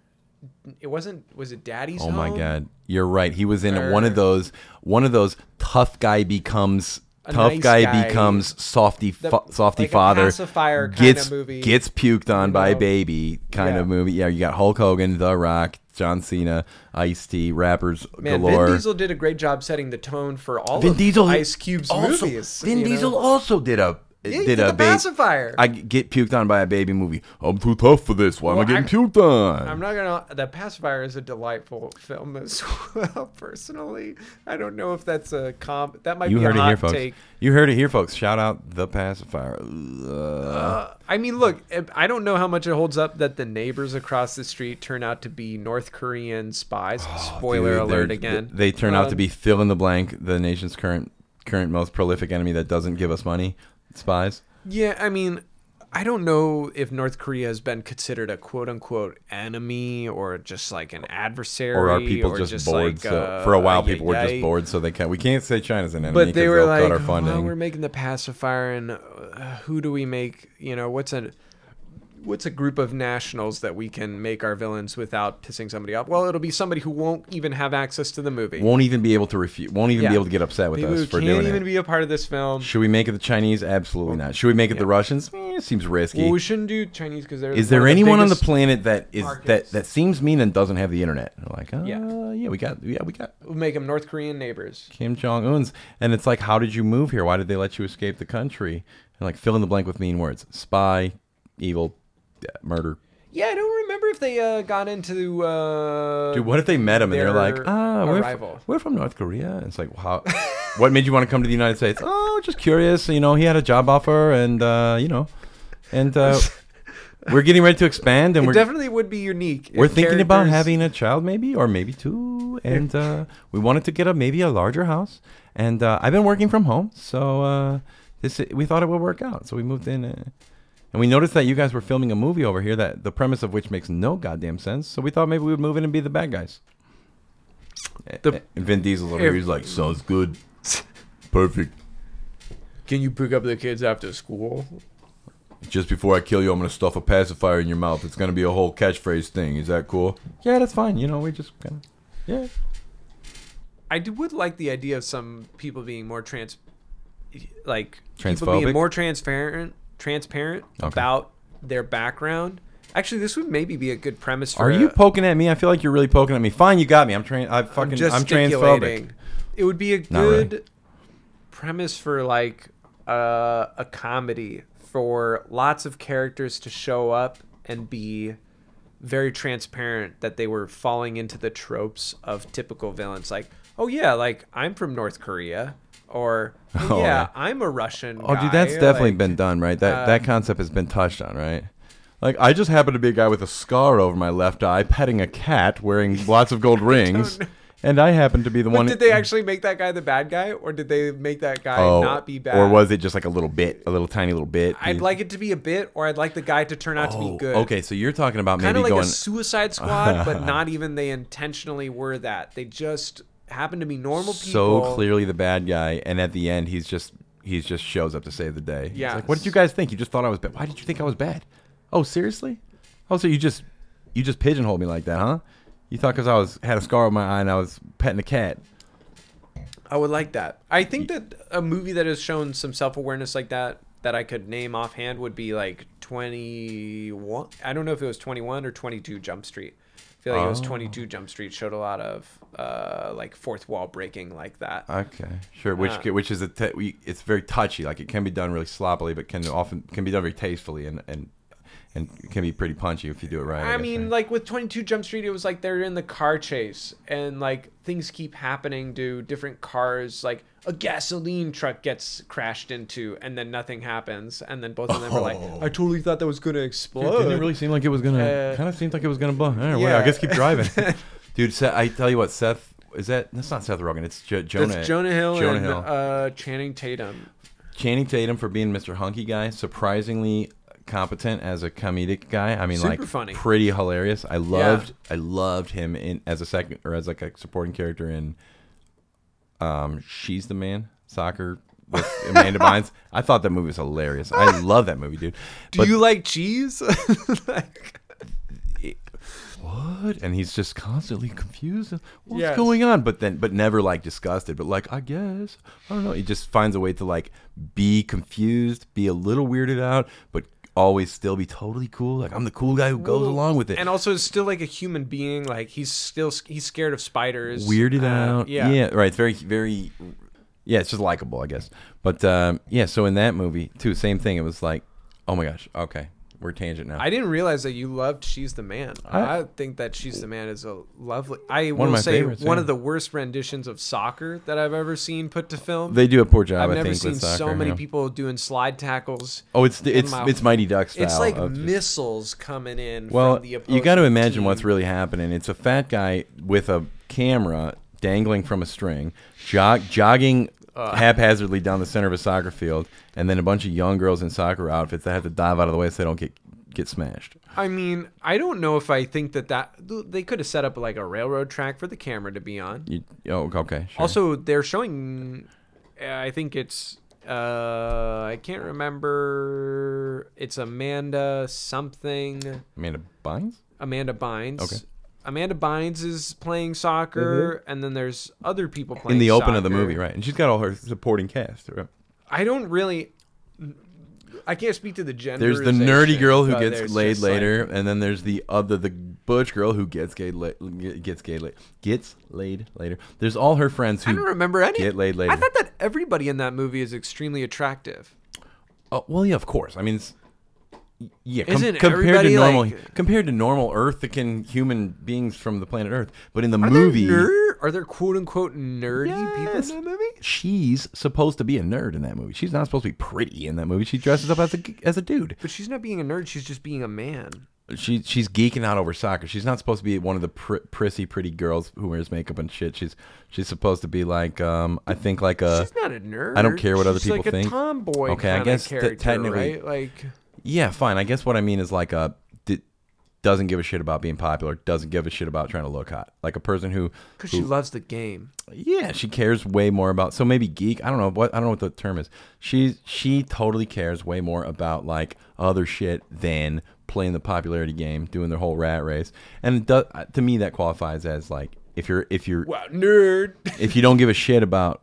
It wasn't. Was it Daddy's? Oh my Home? God, you're right. He was in one of those. One of those tough guy becomes A tough nice guy, guy. becomes softy The- fa- softy like a father. pacifier kinda gets movie, gets puked on by a know? baby kind Yeah. of movie. Yeah, you got Hulk Hogan, The Rock, John Cena, Ice T, rappers Man, galore. Vin Diesel did a great job setting the tone for all Vin of Diesel Ice Cube's also, movies. Vin you know? Diesel also did a Yeah, did a the ba- pacifier. I get puked on by a baby movie. I'm too tough for this. Why Well, am I I- getting puked on? I'm not gonna. The pacifier is a delightful film as well. Personally, I don't know if that's a comp. That might you be heard a it hot here, folks. take. You heard it here, folks. Shout out the pacifier. Uh, I mean, look, I don't know how much it holds up that the neighbors across the street turn out to be North Korean spies. Spoiler Oh, Dude, alert again. They turn out to Um, be fill in the blank, the nation's current current most prolific enemy that doesn't give us money. Spies. Yeah, I mean, I don't know if North Korea has been considered a quote unquote enemy or just like an adversary. Or are people or just, bored? like, so uh, for a while, people were just bored, so they can't. We can't say China's an enemy But they were like, our "Oh, funding. we're making the pacifier, and uh, who do we make? You know, what's a what's a group of nationals that we can make our villains without pissing somebody off? Well, it'll be somebody who won't even have access to the movie. Won't even be able to refute. Won't even Yeah. be able to get upset with People us for can't doing even be a part of this film. Should we make it the Chinese? Absolutely not. Should we make it the Russians? Eh, seems risky. Well, we shouldn't do Chinese because they're. is there of the anyone on the planet that is markets. that that seems mean and doesn't have the internet? They're like, uh, Yeah. yeah, we got, yeah, we got We'll make them North Korean neighbors. Kim Jong Un's, and it's like, how did you move here? Why did they let you escape the country? And like, fill in the blank with mean words: spy, evil, yeah, murder. Yeah, I don't remember if they uh, got into. Uh, Dude, what if they met him and they're like, ah, we're, f- we're from North Korea? And it's like, how? what made you want to come to the United States? Oh, just curious. You know, he had a job offer, and uh, you know, and uh, we're getting ready to expand, and it we're definitely would be unique. we're thinking about having a child, maybe, or maybe two, and uh, we wanted to get a maybe a larger house. And uh, I've been working from home, so uh, this we thought it would work out. So we moved in, uh, and we noticed that you guys were filming a movie over here that the premise of which makes no goddamn sense. So we thought maybe we would move in and be the bad guys. Eh, the- and Vin Diesel's over here. He's like, sounds good, perfect. Can you pick up the kids after school? Just before I kill you, I'm gonna stuff a pacifier in your mouth. It's gonna be a whole catchphrase thing. Is that cool? Yeah, that's fine. You know, we just kind of, yeah. I do, would like the idea of some people being more trans, like people Transphobic? being more transparent, transparent Okay. about their background. Actually, this would maybe be a good premise for. Are you a- poking at me? I feel like you're really poking at me. Fine, you got me. I'm train. I fucking. I'm, transphobic. It would be a Not really. good premise for like uh, a comedy for lots of characters to show up and be very transparent that they were falling into the tropes of typical villains. Like, oh yeah, like I'm from North Korea, or oh, Oh, yeah. I'm a Russian. Oh, dude, that's guy," definitely like- been done, right? That that um, concept has been touched on, right? Like I just happen to be a guy with a scar over my left eye, petting a cat, wearing lots of gold rings, And I happen to be the But one. did they actually make that guy the bad guy, or did they make that guy oh, not be bad? or was it just like a little bit, a little tiny little bit? I'd like it to be a bit, or I'd like the guy to turn out to Oh, be good. Okay, so you're talking about kind maybe of like going. a Suicide Squad, but not even they intentionally were that. They just happen to be normal people. so clearly the bad guy, and at the end he's just he's just shows up to save the day. It's Yes. like, what did you guys think? You just thought I was bad. Why did you think I was bad? Oh, seriously? Oh, so you just you just pigeonholed me like that, huh? You thought because I was had a scar on my eye and I was petting a cat. I would like that. I think that a movie that has shown some self awareness like that that I could name offhand would be like twenty one. I don't know if it was twenty one or twenty two Jump Street. Feel like it was Oh. twenty two Jump Street showed a lot of uh, like fourth wall breaking like that. Okay, sure. Which Uh, which is a te- we, it's very touchy. Like it can be done really sloppily, but can often can be done very tastefully and and and it can be pretty punchy if you do it right. I, guess, mean, right? like with 22 Jump Street, it was like they're in the car chase and like things keep happening to different cars. Like a gasoline truck gets crashed into and then nothing happens. And then both of them are like, I totally thought that was going to explode. Dude, didn't it really seem like it was gonna? Uh, kind of seemed like it was gonna blow. All right, well, yeah. I guess keep driving, dude. Seth, I tell you what, Seth is that? That's not Seth Rogen. It's jo- Jonah. That's Jonah Hill Jonah and Hill. Uh, Channing Tatum. Channing Tatum for being Mr. Hunky Guy, surprisingly competent as a comedic guy. I mean, Super like funny. pretty hilarious. I loved, I loved him in as a second or as like a supporting character in, um, She's the Man soccer with Amanda Bynes. I thought that movie was hilarious. I love that movie, dude. Do But- you like cheese? like, what? And he's just constantly confused. What's Yes. going on? But then, but never like disgusted. But like, I guess I don't know. He just finds a way to like be confused, be a little weirded out, but always still be totally cool. Like I'm the cool guy who goes Well, along with it. and also is still like a human being. Like he's still he's scared of spiders. weirded Uh, out. Yeah. yeah, right. It's very, very. Yeah, it's just likable, I guess. But um, yeah, so in that movie too, same thing. It was like, oh my gosh, okay, we're tangent now. I didn't realize that you loved She's the Man. I, I- think that She's the Man is a lovely. I One will say favorites, one yeah. of the worst renditions of soccer that I've ever seen put to film. they do a poor job. I've I never think seen with soccer, so many yeah. people doing slide tackles. Oh, it's it's my- it's Mighty Ducks. It's like of just- missiles coming in. Well, from the you got to imagine team. what's really happening. It's a fat guy with a camera dangling from a string, jog, jogging haphazardly down the center of a soccer field, and then a bunch of young girls in soccer outfits that have to dive out of the way so they don't get get smashed. I mean, I don't know if I think that that they could have set up like a railroad track for the camera to be on. You, oh, okay. Sure. Also, they're showing. uh, I think it's Uh, I can't remember. It's Amanda something. Amanda Bynes. Amanda Bynes. Okay. Amanda Bynes is playing soccer, mm-hmm. and then there's other people playing in the open of the movie, right? And she's got all her supporting cast. Right? I don't really. I can't speak to the gender. There's the nerdy girl who gets laid later, and then there's the other the butch girl who gets gay la- gets gay la- gets laid later. There's all her friends who I don't remember any. get laid later. I thought that everybody in that movie is extremely attractive. Oh, well, yeah, of course. I mean, it's, yeah, com- Isn't compared to everybody, normal like- compared to normal Earthican human beings from the planet Earth, but in the Are movie, there ner- are there quote unquote nerdy people Yes. in that movie? she's supposed to be a nerd in that movie. She's not supposed to be pretty in that movie. She dresses up as a as a dude. But she's not being a nerd. She's just being a man. She she's geeking out over soccer. She's not supposed to be one of the pr- prissy, pretty girls who wears makeup and shit. She's she's supposed to be like um I think like a she's not a nerd. I don't care what other She's people like think. A tomboy. Okay, I kinda guess that character, technically- right? Like yeah fine. I guess what I mean is like a d- doesn't give a shit about being popular. Doesn't give a shit about trying to look hot. Like a person who because who- she loves the game. yeah she cares way more about so maybe geek i don't know what i don't know what the term is she she totally cares way more about like other shit than playing the popularity game doing their whole rat race and it does, uh, to me that qualifies as like if you're if you're Wow, nerd. if you don't give a shit about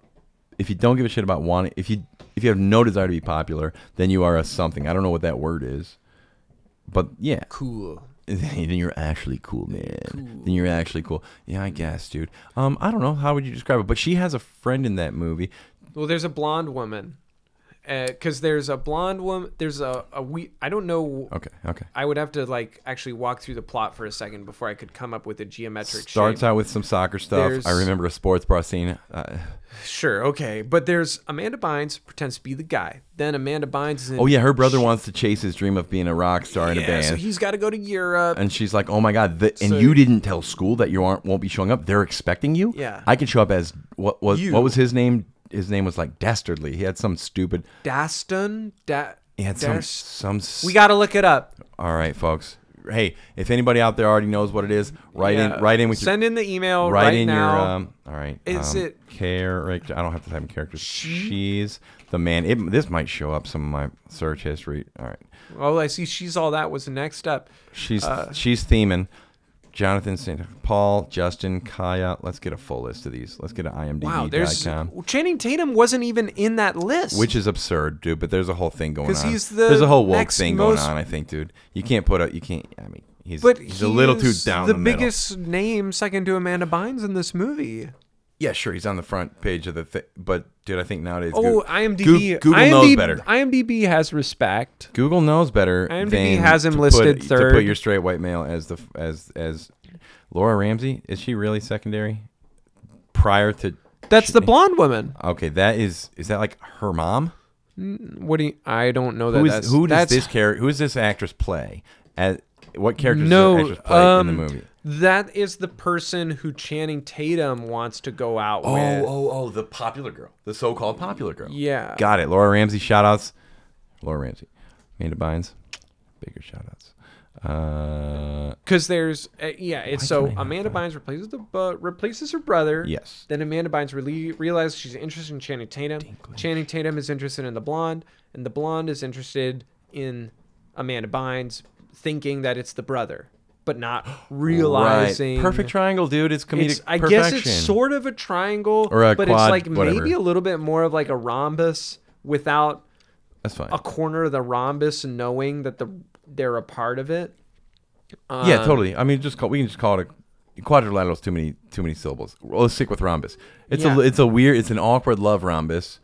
if you don't give a shit about wanting if you if you have no desire to be popular then you are a something i don't know what that word is but yeah cool. then you're actually cool, man. Then you're actually cool. Yeah, I guess, dude. Um, I don't know. How would you describe it? But she has a friend in that movie. Well, there's a blonde woman. Because there's a blonde woman. There's a a we. I don't know. Okay, okay. I would have to like actually walk through the plot for a second before I could come up with a geometric Starts shape. out with some soccer stuff. There's- I remember a sports bra scene. Uh, Sure, okay, but there's Amanda Bynes pretends to be the guy. Then Amanda Bynes is in. oh yeah, her brother wants to chase his dream of being a rock star in a yeah, band. so he's got to go to Europe. and she's like, "Oh my god!" The, and So- you didn't tell school that you aren't won't be showing up. They're expecting you. Yeah. I could show up as what was You. what was his name? His name was like Dastardly. He had some stupid. Daston, da- He had some some. s- We got to look it up. All right, folks. Hey, if anybody out there already knows what it is, write Yeah, in. Write in with your Send in the email write right in now. your um all right Is um, it- character i don't have to type in characters she's the man it, this might show up some of my search history all right oh, I see. She's all that was the next up. she's Uh, she's theming jonathan St. paul justin kaya let's get a full list of these let's get an IMDb. Wow, there's imdb.com Channing Tatum wasn't even in that list. which is absurd dude but there's a whole thing going on he's the there's a whole woke thing most- going on i think dude you can't put a you can't i mean he's but he's a little too down the, the, biggest name second to Amanda Bynes in this movie. Yeah, sure. He's on the front page of the thing, but dude, I think nowadays. Oh, Goo- IMDb. Goo- Google IMDb, knows better. IMDb has respect. Google knows better. IMDb than has him to listed put, To put your straight white male as the as as Laura Ramsey is she really secondary? Prior to That's the blonde woman. okay, that is is that like her mom? What do you? I don't know that. Who is that's, who does this character? Who does this actress play? As what character No, does this actress play in the um, movie? That is the person who Channing Tatum wants to go out with. oh, oh, oh, the popular girl, the so-called popular girl. Yeah. got it. Laura Ramsey, shout outs. Laura Ramsey, Amanda Bynes, bigger shout outs. Uh, Because there's uh, yeah, it's so Amanda Bynes replaces the uh, replaces her brother. Yes. Then Amanda Bynes really realizes she's interested in Channing Tatum. Channing Tatum is interested in the blonde, and the blonde is interested in Amanda Bynes, thinking that it's the brother, but not realizing. Right. Perfect triangle, dude. It's comedic It's, I perfection. guess it's sort of a triangle, Or a but quad, it's like whatever. maybe a little bit more of like a rhombus without That's fine. a corner of the rhombus knowing that the they're a part of it. yeah, Um, totally. I mean, just call, we can just call it a quadrilateral. Is too many too many syllables. Let's stick with rhombus. It's Yeah. a it's a weird. It's an awkward love rhombus.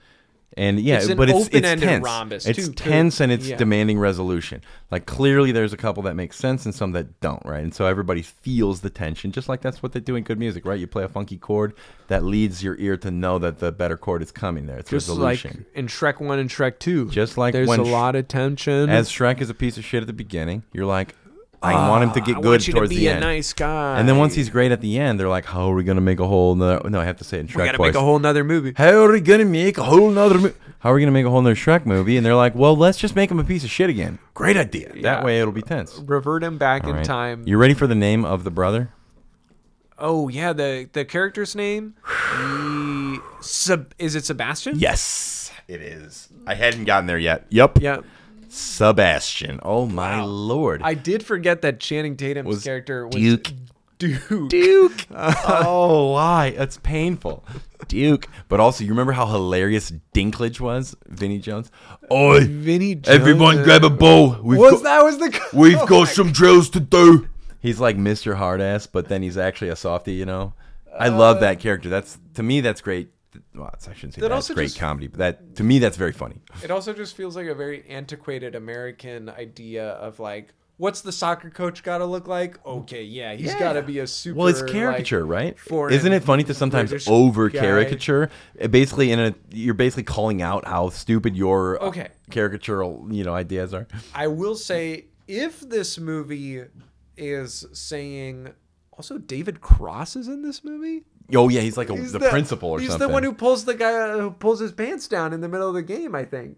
And yeah, It's but it's it's tense. rhombus, it's too, too. tense and it's Yeah. demanding resolution. Like clearly, there's a couple that make sense and some that don't, right? And so everybody feels the tension, just like that's what they do in good music, right? You play a funky chord that leads your ear to know that the better chord is coming. There, it's just resolution. like in Shrek One and Shrek Two. Just like there's a lot of tension. As Shrek is a piece of shit at the beginning, you're like, I want him to get Ah, I good towards to be the a end. nice guy. And then once he's great at the end, they're like, "How are we gonna make a whole nother?" No, I have to say it in Shrek we gotta voice. make a whole nother movie. How are we gonna make a whole nother? Mo- How are we gonna make a whole nother Shrek movie? And they're like, "Well, let's just make him a piece of shit again." Great idea. Yeah. That way it'll be tense. Revert him back All in right. time. You ready for the name of the brother? oh yeah, the the character's name. He, Seb, is it Sebastian? Yes. It is. I hadn't gotten there yet. Yep. Yeah. Sebastian. Oh my lord. I did forget that Channing Tatum's Was character was Duke. Duke. Duke. oh, why? That's painful. Duke. But also, you remember how hilarious Dinklage was, Vinnie Jones? Oi, Vinnie Jones. everyone, grab a bow. We've Was got, that was the we've Oh got some drills to do. He's like Mr. Hardass, but then he's actually a softie. You know, I love uh, that character. That's to me, that's great. Well, I shouldn't say That that's great just- comedy, but that to me, that's very funny. It also just feels like a very antiquated American idea of like, what's the soccer coach got to look like? Okay, yeah, he's got to be a super. Well, it's like, caricature, right? foreign Isn't it funny to sometimes British over caricature? Basically, in a you're basically calling out how stupid your uh, Okay. caricatural you know ideas are. I will say, if this movie is saying, also David Cross is in this movie. Oh yeah, he's like a, He's the, principal or he's something. the one who pulls the guy who pulls his pants down in the middle of the game. I think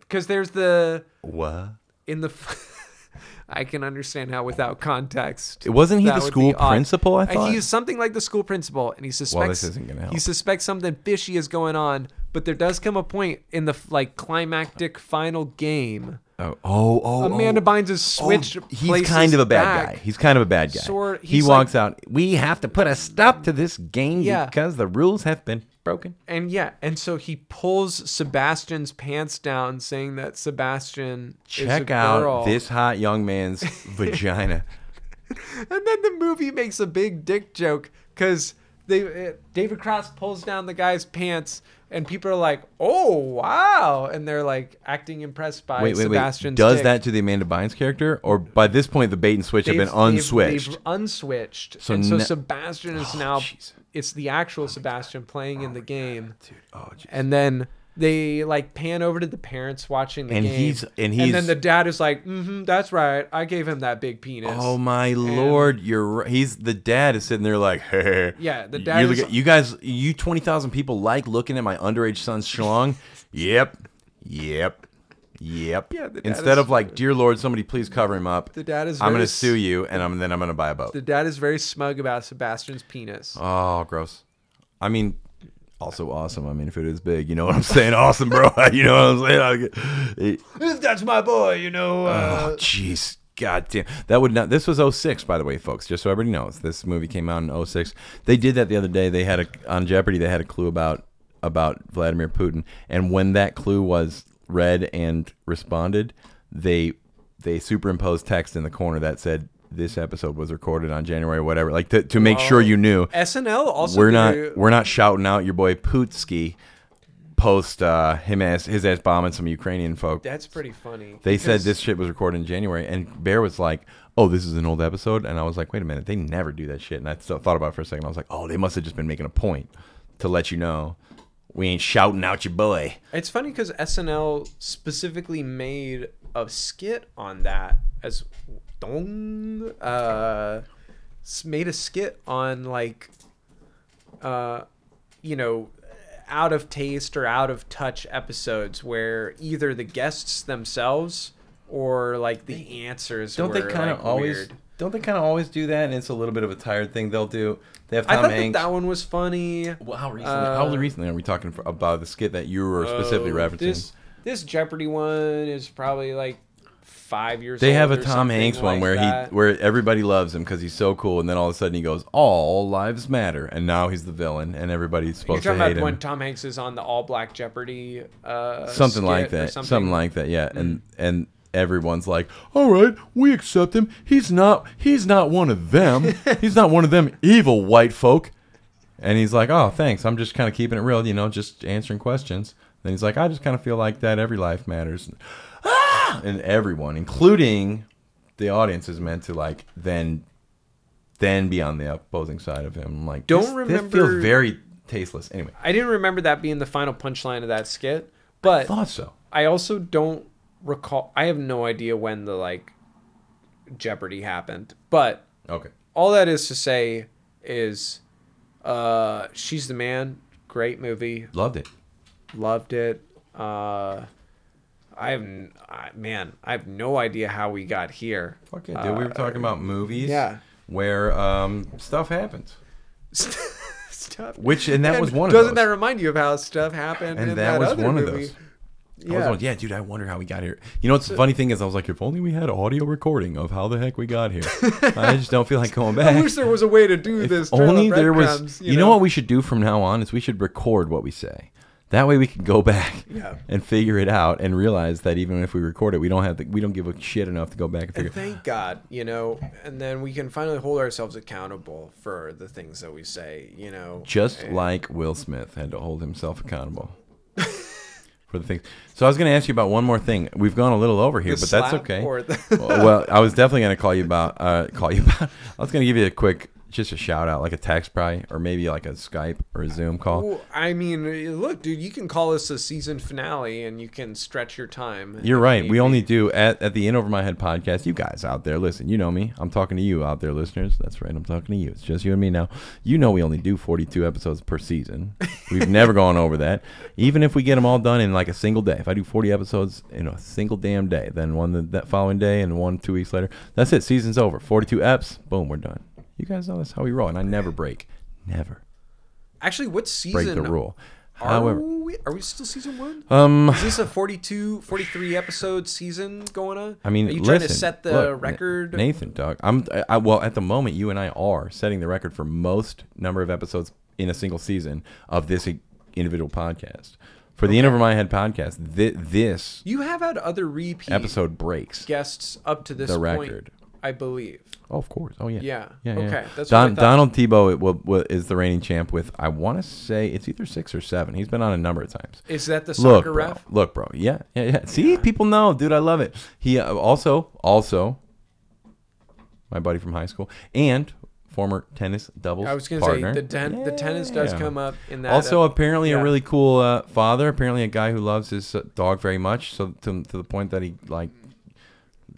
because there's the what? in the. I can understand how without context. It wasn't he the school odd. principal? I Uh, thought. he's something like the school principal, and he suspects well, this isn't gonna help. he suspects something fishy is going on. But there does come a point in the like climactic final game. Oh, oh, oh, Amanda oh. Bynes is oh, switched. Oh, he's places kind of a bad back. guy. He's kind of a bad guy. Sort- he he's walks like- out. We have to put a stop to this game Yeah. because the rules have been broken. And yeah, and so he pulls Sebastian's pants down, saying that Sebastian is a Check out girl. this hot young man's vagina. And then the movie makes a big dick joke because they uh, David Cross pulls down the guy's pants, and people are like, "Oh wow!" and they're like acting impressed by Wait, wait, wait. Does dick. that to the Amanda Bynes character, or by this point the bait and switch have They've- been they've- unswitched? They've, unswitched. So and so Sebastian is Oh, now. jeez. It's the actual Sebastian playing in the game, Dude, oh, jeez. and then they like pan over to the parents watching the And game, he's- and he's and then the dad is like, "Mm-hmm, that's right. I gave him that big penis." Oh my lord, you're right. He's the dad is sitting there like, hey, Yeah, the dad You, is- you guys, you twenty thousand people like looking at my underage son's schlong. yep, yep, yep. Yeah, Instead is- of like, dear Lord, somebody please cover him up. The dad is I'm gonna sue you, and I'm then I'm gonna buy a boat. The dad is very smug about Sebastian's penis. Oh, gross. I mean, also awesome. I mean, if it is big, you know what I'm saying? Awesome, bro. you know what I'm saying? It- that's my boy, you know. Uh, Oh, jeez. God damn. That would not. This was 06, by the way, folks. Just so everybody knows, this movie came out in 06. They did that the other day. They had a on Jeopardy. They had a clue about about Vladimir Putin, and when that clue was read and responded, they they superimposed text in the corner that said this episode was recorded on January whatever, like to, to make sure you knew. SNL also. We're not we're not shouting out your boy Putski post uh, him ass his ass bombing some Ukrainian folk. That's pretty funny. They said this shit was recorded in January, and Bear was like, "Oh, this is an old episode," and I was like, "Wait a minute, they never do that shit." And I still thought about it for a second. I was like, "Oh, they must have just been making a point to let you know we ain't shouting out your boy." It's funny because SNL specifically made a skit on that as dong uh made a skit on like uh you know out of taste or out of touch episodes where either the guests themselves or like the answers Don't they kind of like, always? weird. Don't they kind of always do that? And it's a little bit of a tired thing they'll do. They have I Tom thought that, Hanks. that one was funny. well, how recently? Uh, how recently are we talking for, about the skit that you were specifically Oh, referencing? This this Jeopardy one is probably like five years. They have a Tom Hanks one like where that. he where everybody loves him because he's so cool, and then all of a sudden he goes, "All lives matter," and now he's the villain, and everybody's You're supposed talking to hate about him. when Tom Hanks is on the All Black Jeopardy, uh, something like that, Something. something. like that, yeah. Mm. And and everyone's like, "All right, we accept him. He's not he's not one of them. he's not one of them evil white folk." And he's like, "Oh, thanks. I'm just kind of keeping it real, you know, just answering questions." Then he's like, "I just kind of feel like that every life matters." Ah! And everyone, including the audience, is meant to like then then be on the opposing side of him. I'm like, Don't this, This feels very tasteless. Anyway, I didn't remember that being the final punchline of that skit, but I thought so. I also don't recall. I have no idea when the like Jeopardy happened, but Okay. all that is to say is, uh, she's the man. Great movie. Loved it. loved it. Uh, I have, I, man, I have no idea how we got here. Fuck yeah, dude. we were talking about movies. yeah. Where um, stuff happens. stuff. Which- and that was one of Doesn't that remind you of how stuff happened? And in that that, was one of movie? those. I was Yeah. going, yeah, dude, I wonder how we got here. You know what's the funny thing is, I was like, if only we had audio recording of how the heck we got here. I just don't feel like going back. I wish there was a way to do If this. only there was. breadcrumbs, You, know? what we should do from now on is we should record what we say. That way we can go back Yeah. and figure it out and realize that even if we record it, we don't have to, we don't give a shit enough to go back and figure. It out and thank God, you know, and then we can finally hold ourselves accountable for the things that we say, you know. Just And- like Will Smith had to hold himself accountable for the things. So I was going to ask you about one more thing. We've gone a little over here, the but that's okay. the- well, I was definitely going to call you about uh, call you about. I was going to give you a quick, just a shout out, like a text probably, or maybe like a Skype or a Zoom call. Well, I mean, look, dude, you can call this a season finale, and you can stretch your time. You're right. need We only do at, at the In Over My Head podcast. You guys out there, listen. You know me. I'm talking to you out there, listeners. That's right. I'm talking to you. It's just you and me now. You know we only do 42 episodes per season. We've never gone over that. Even if we get them all done in like a single day. If I do 40 episodes in a single damn day, then one the, that following day and one two weeks later, that's it. Season's over. 42 eps. Boom. We're done. You guys know that's how we roll, and I never break. Never Actually, what season? break the rule. Are However, we, are we still season one? um, Is this a 42, 43 episode season going on? I mean, are you trying to set the look, record? Nathan, Doug. I'm I, I- well at the moment. You and I are setting the record for most number of episodes in a single season of this individual podcast. For the In Over My Head podcast, thi- this You have had other repeat episode breaks guests up to this the point, record. I believe. Oh, of course. Oh, yeah. Yeah. Yeah. yeah. Okay, that's what I Don. Donald Tebow it, will, will, is the reigning champ with I want to say it's either six or seven. He's been on a number of times. Is that the Look, soccer bro. ref? Look, bro. Yeah, yeah, yeah. See, people know, dude. I love it. He uh, also, also, my buddy from high school and former tennis doubles I was going to say partner. the ten, the tennis does Yeah. come up in that. Also, uh, apparently, yeah. a really cool uh, father. Apparently, a guy who loves his uh, dog very much. So to, to the point that he like,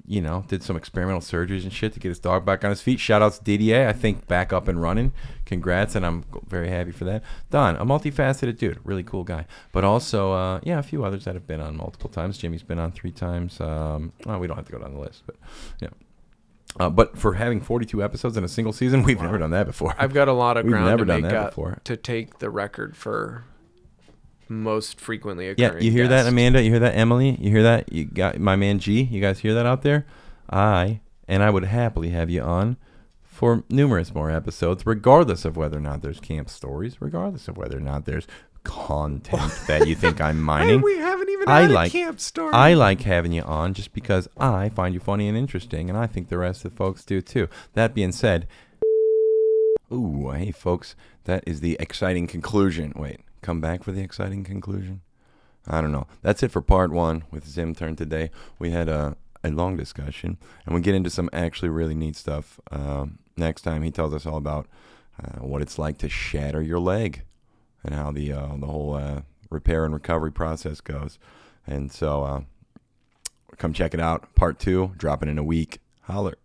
you know, did some experimental surgeries and shit to get his dog back on his feet. Shout outs Didier. I think back up and running. Congrats, and I'm very happy for that. Don, a multifaceted dude, really cool guy. But also, uh, yeah, a few others that have been on multiple times. Jimmy's been on three times. Um, well, we don't have to go down the list, but yeah. Uh, but for having 42 episodes in a single season, we've never done that before. I've got a lot of We've ground never to done make that up before. to take the record for most frequently occurring. Yeah, you hear that. Amanda? You hear that, Emily? You hear that? You got my man G. You guys hear that out there? I and I would happily have you on for numerous more episodes, regardless of whether or not there's camp stories, regardless of whether or not there's content that you think I'm mining. we haven't even I had like- a camp story. I like having you on just because I find you funny and interesting, and I think the rest of the folks do too. That being said, ooh, hey folks, that is the exciting conclusion. Wait, come back for the exciting conclusion? I don't know. That's it for part one with Zim Turn today. We had a, a long discussion, and we get into some actually really neat stuff. Um, next time, he tells us all about uh, what it's like to shatter your leg and how the uh, the whole uh, repair and recovery process goes. And so, uh, come check it out. Part two, dropping in a week. Holler.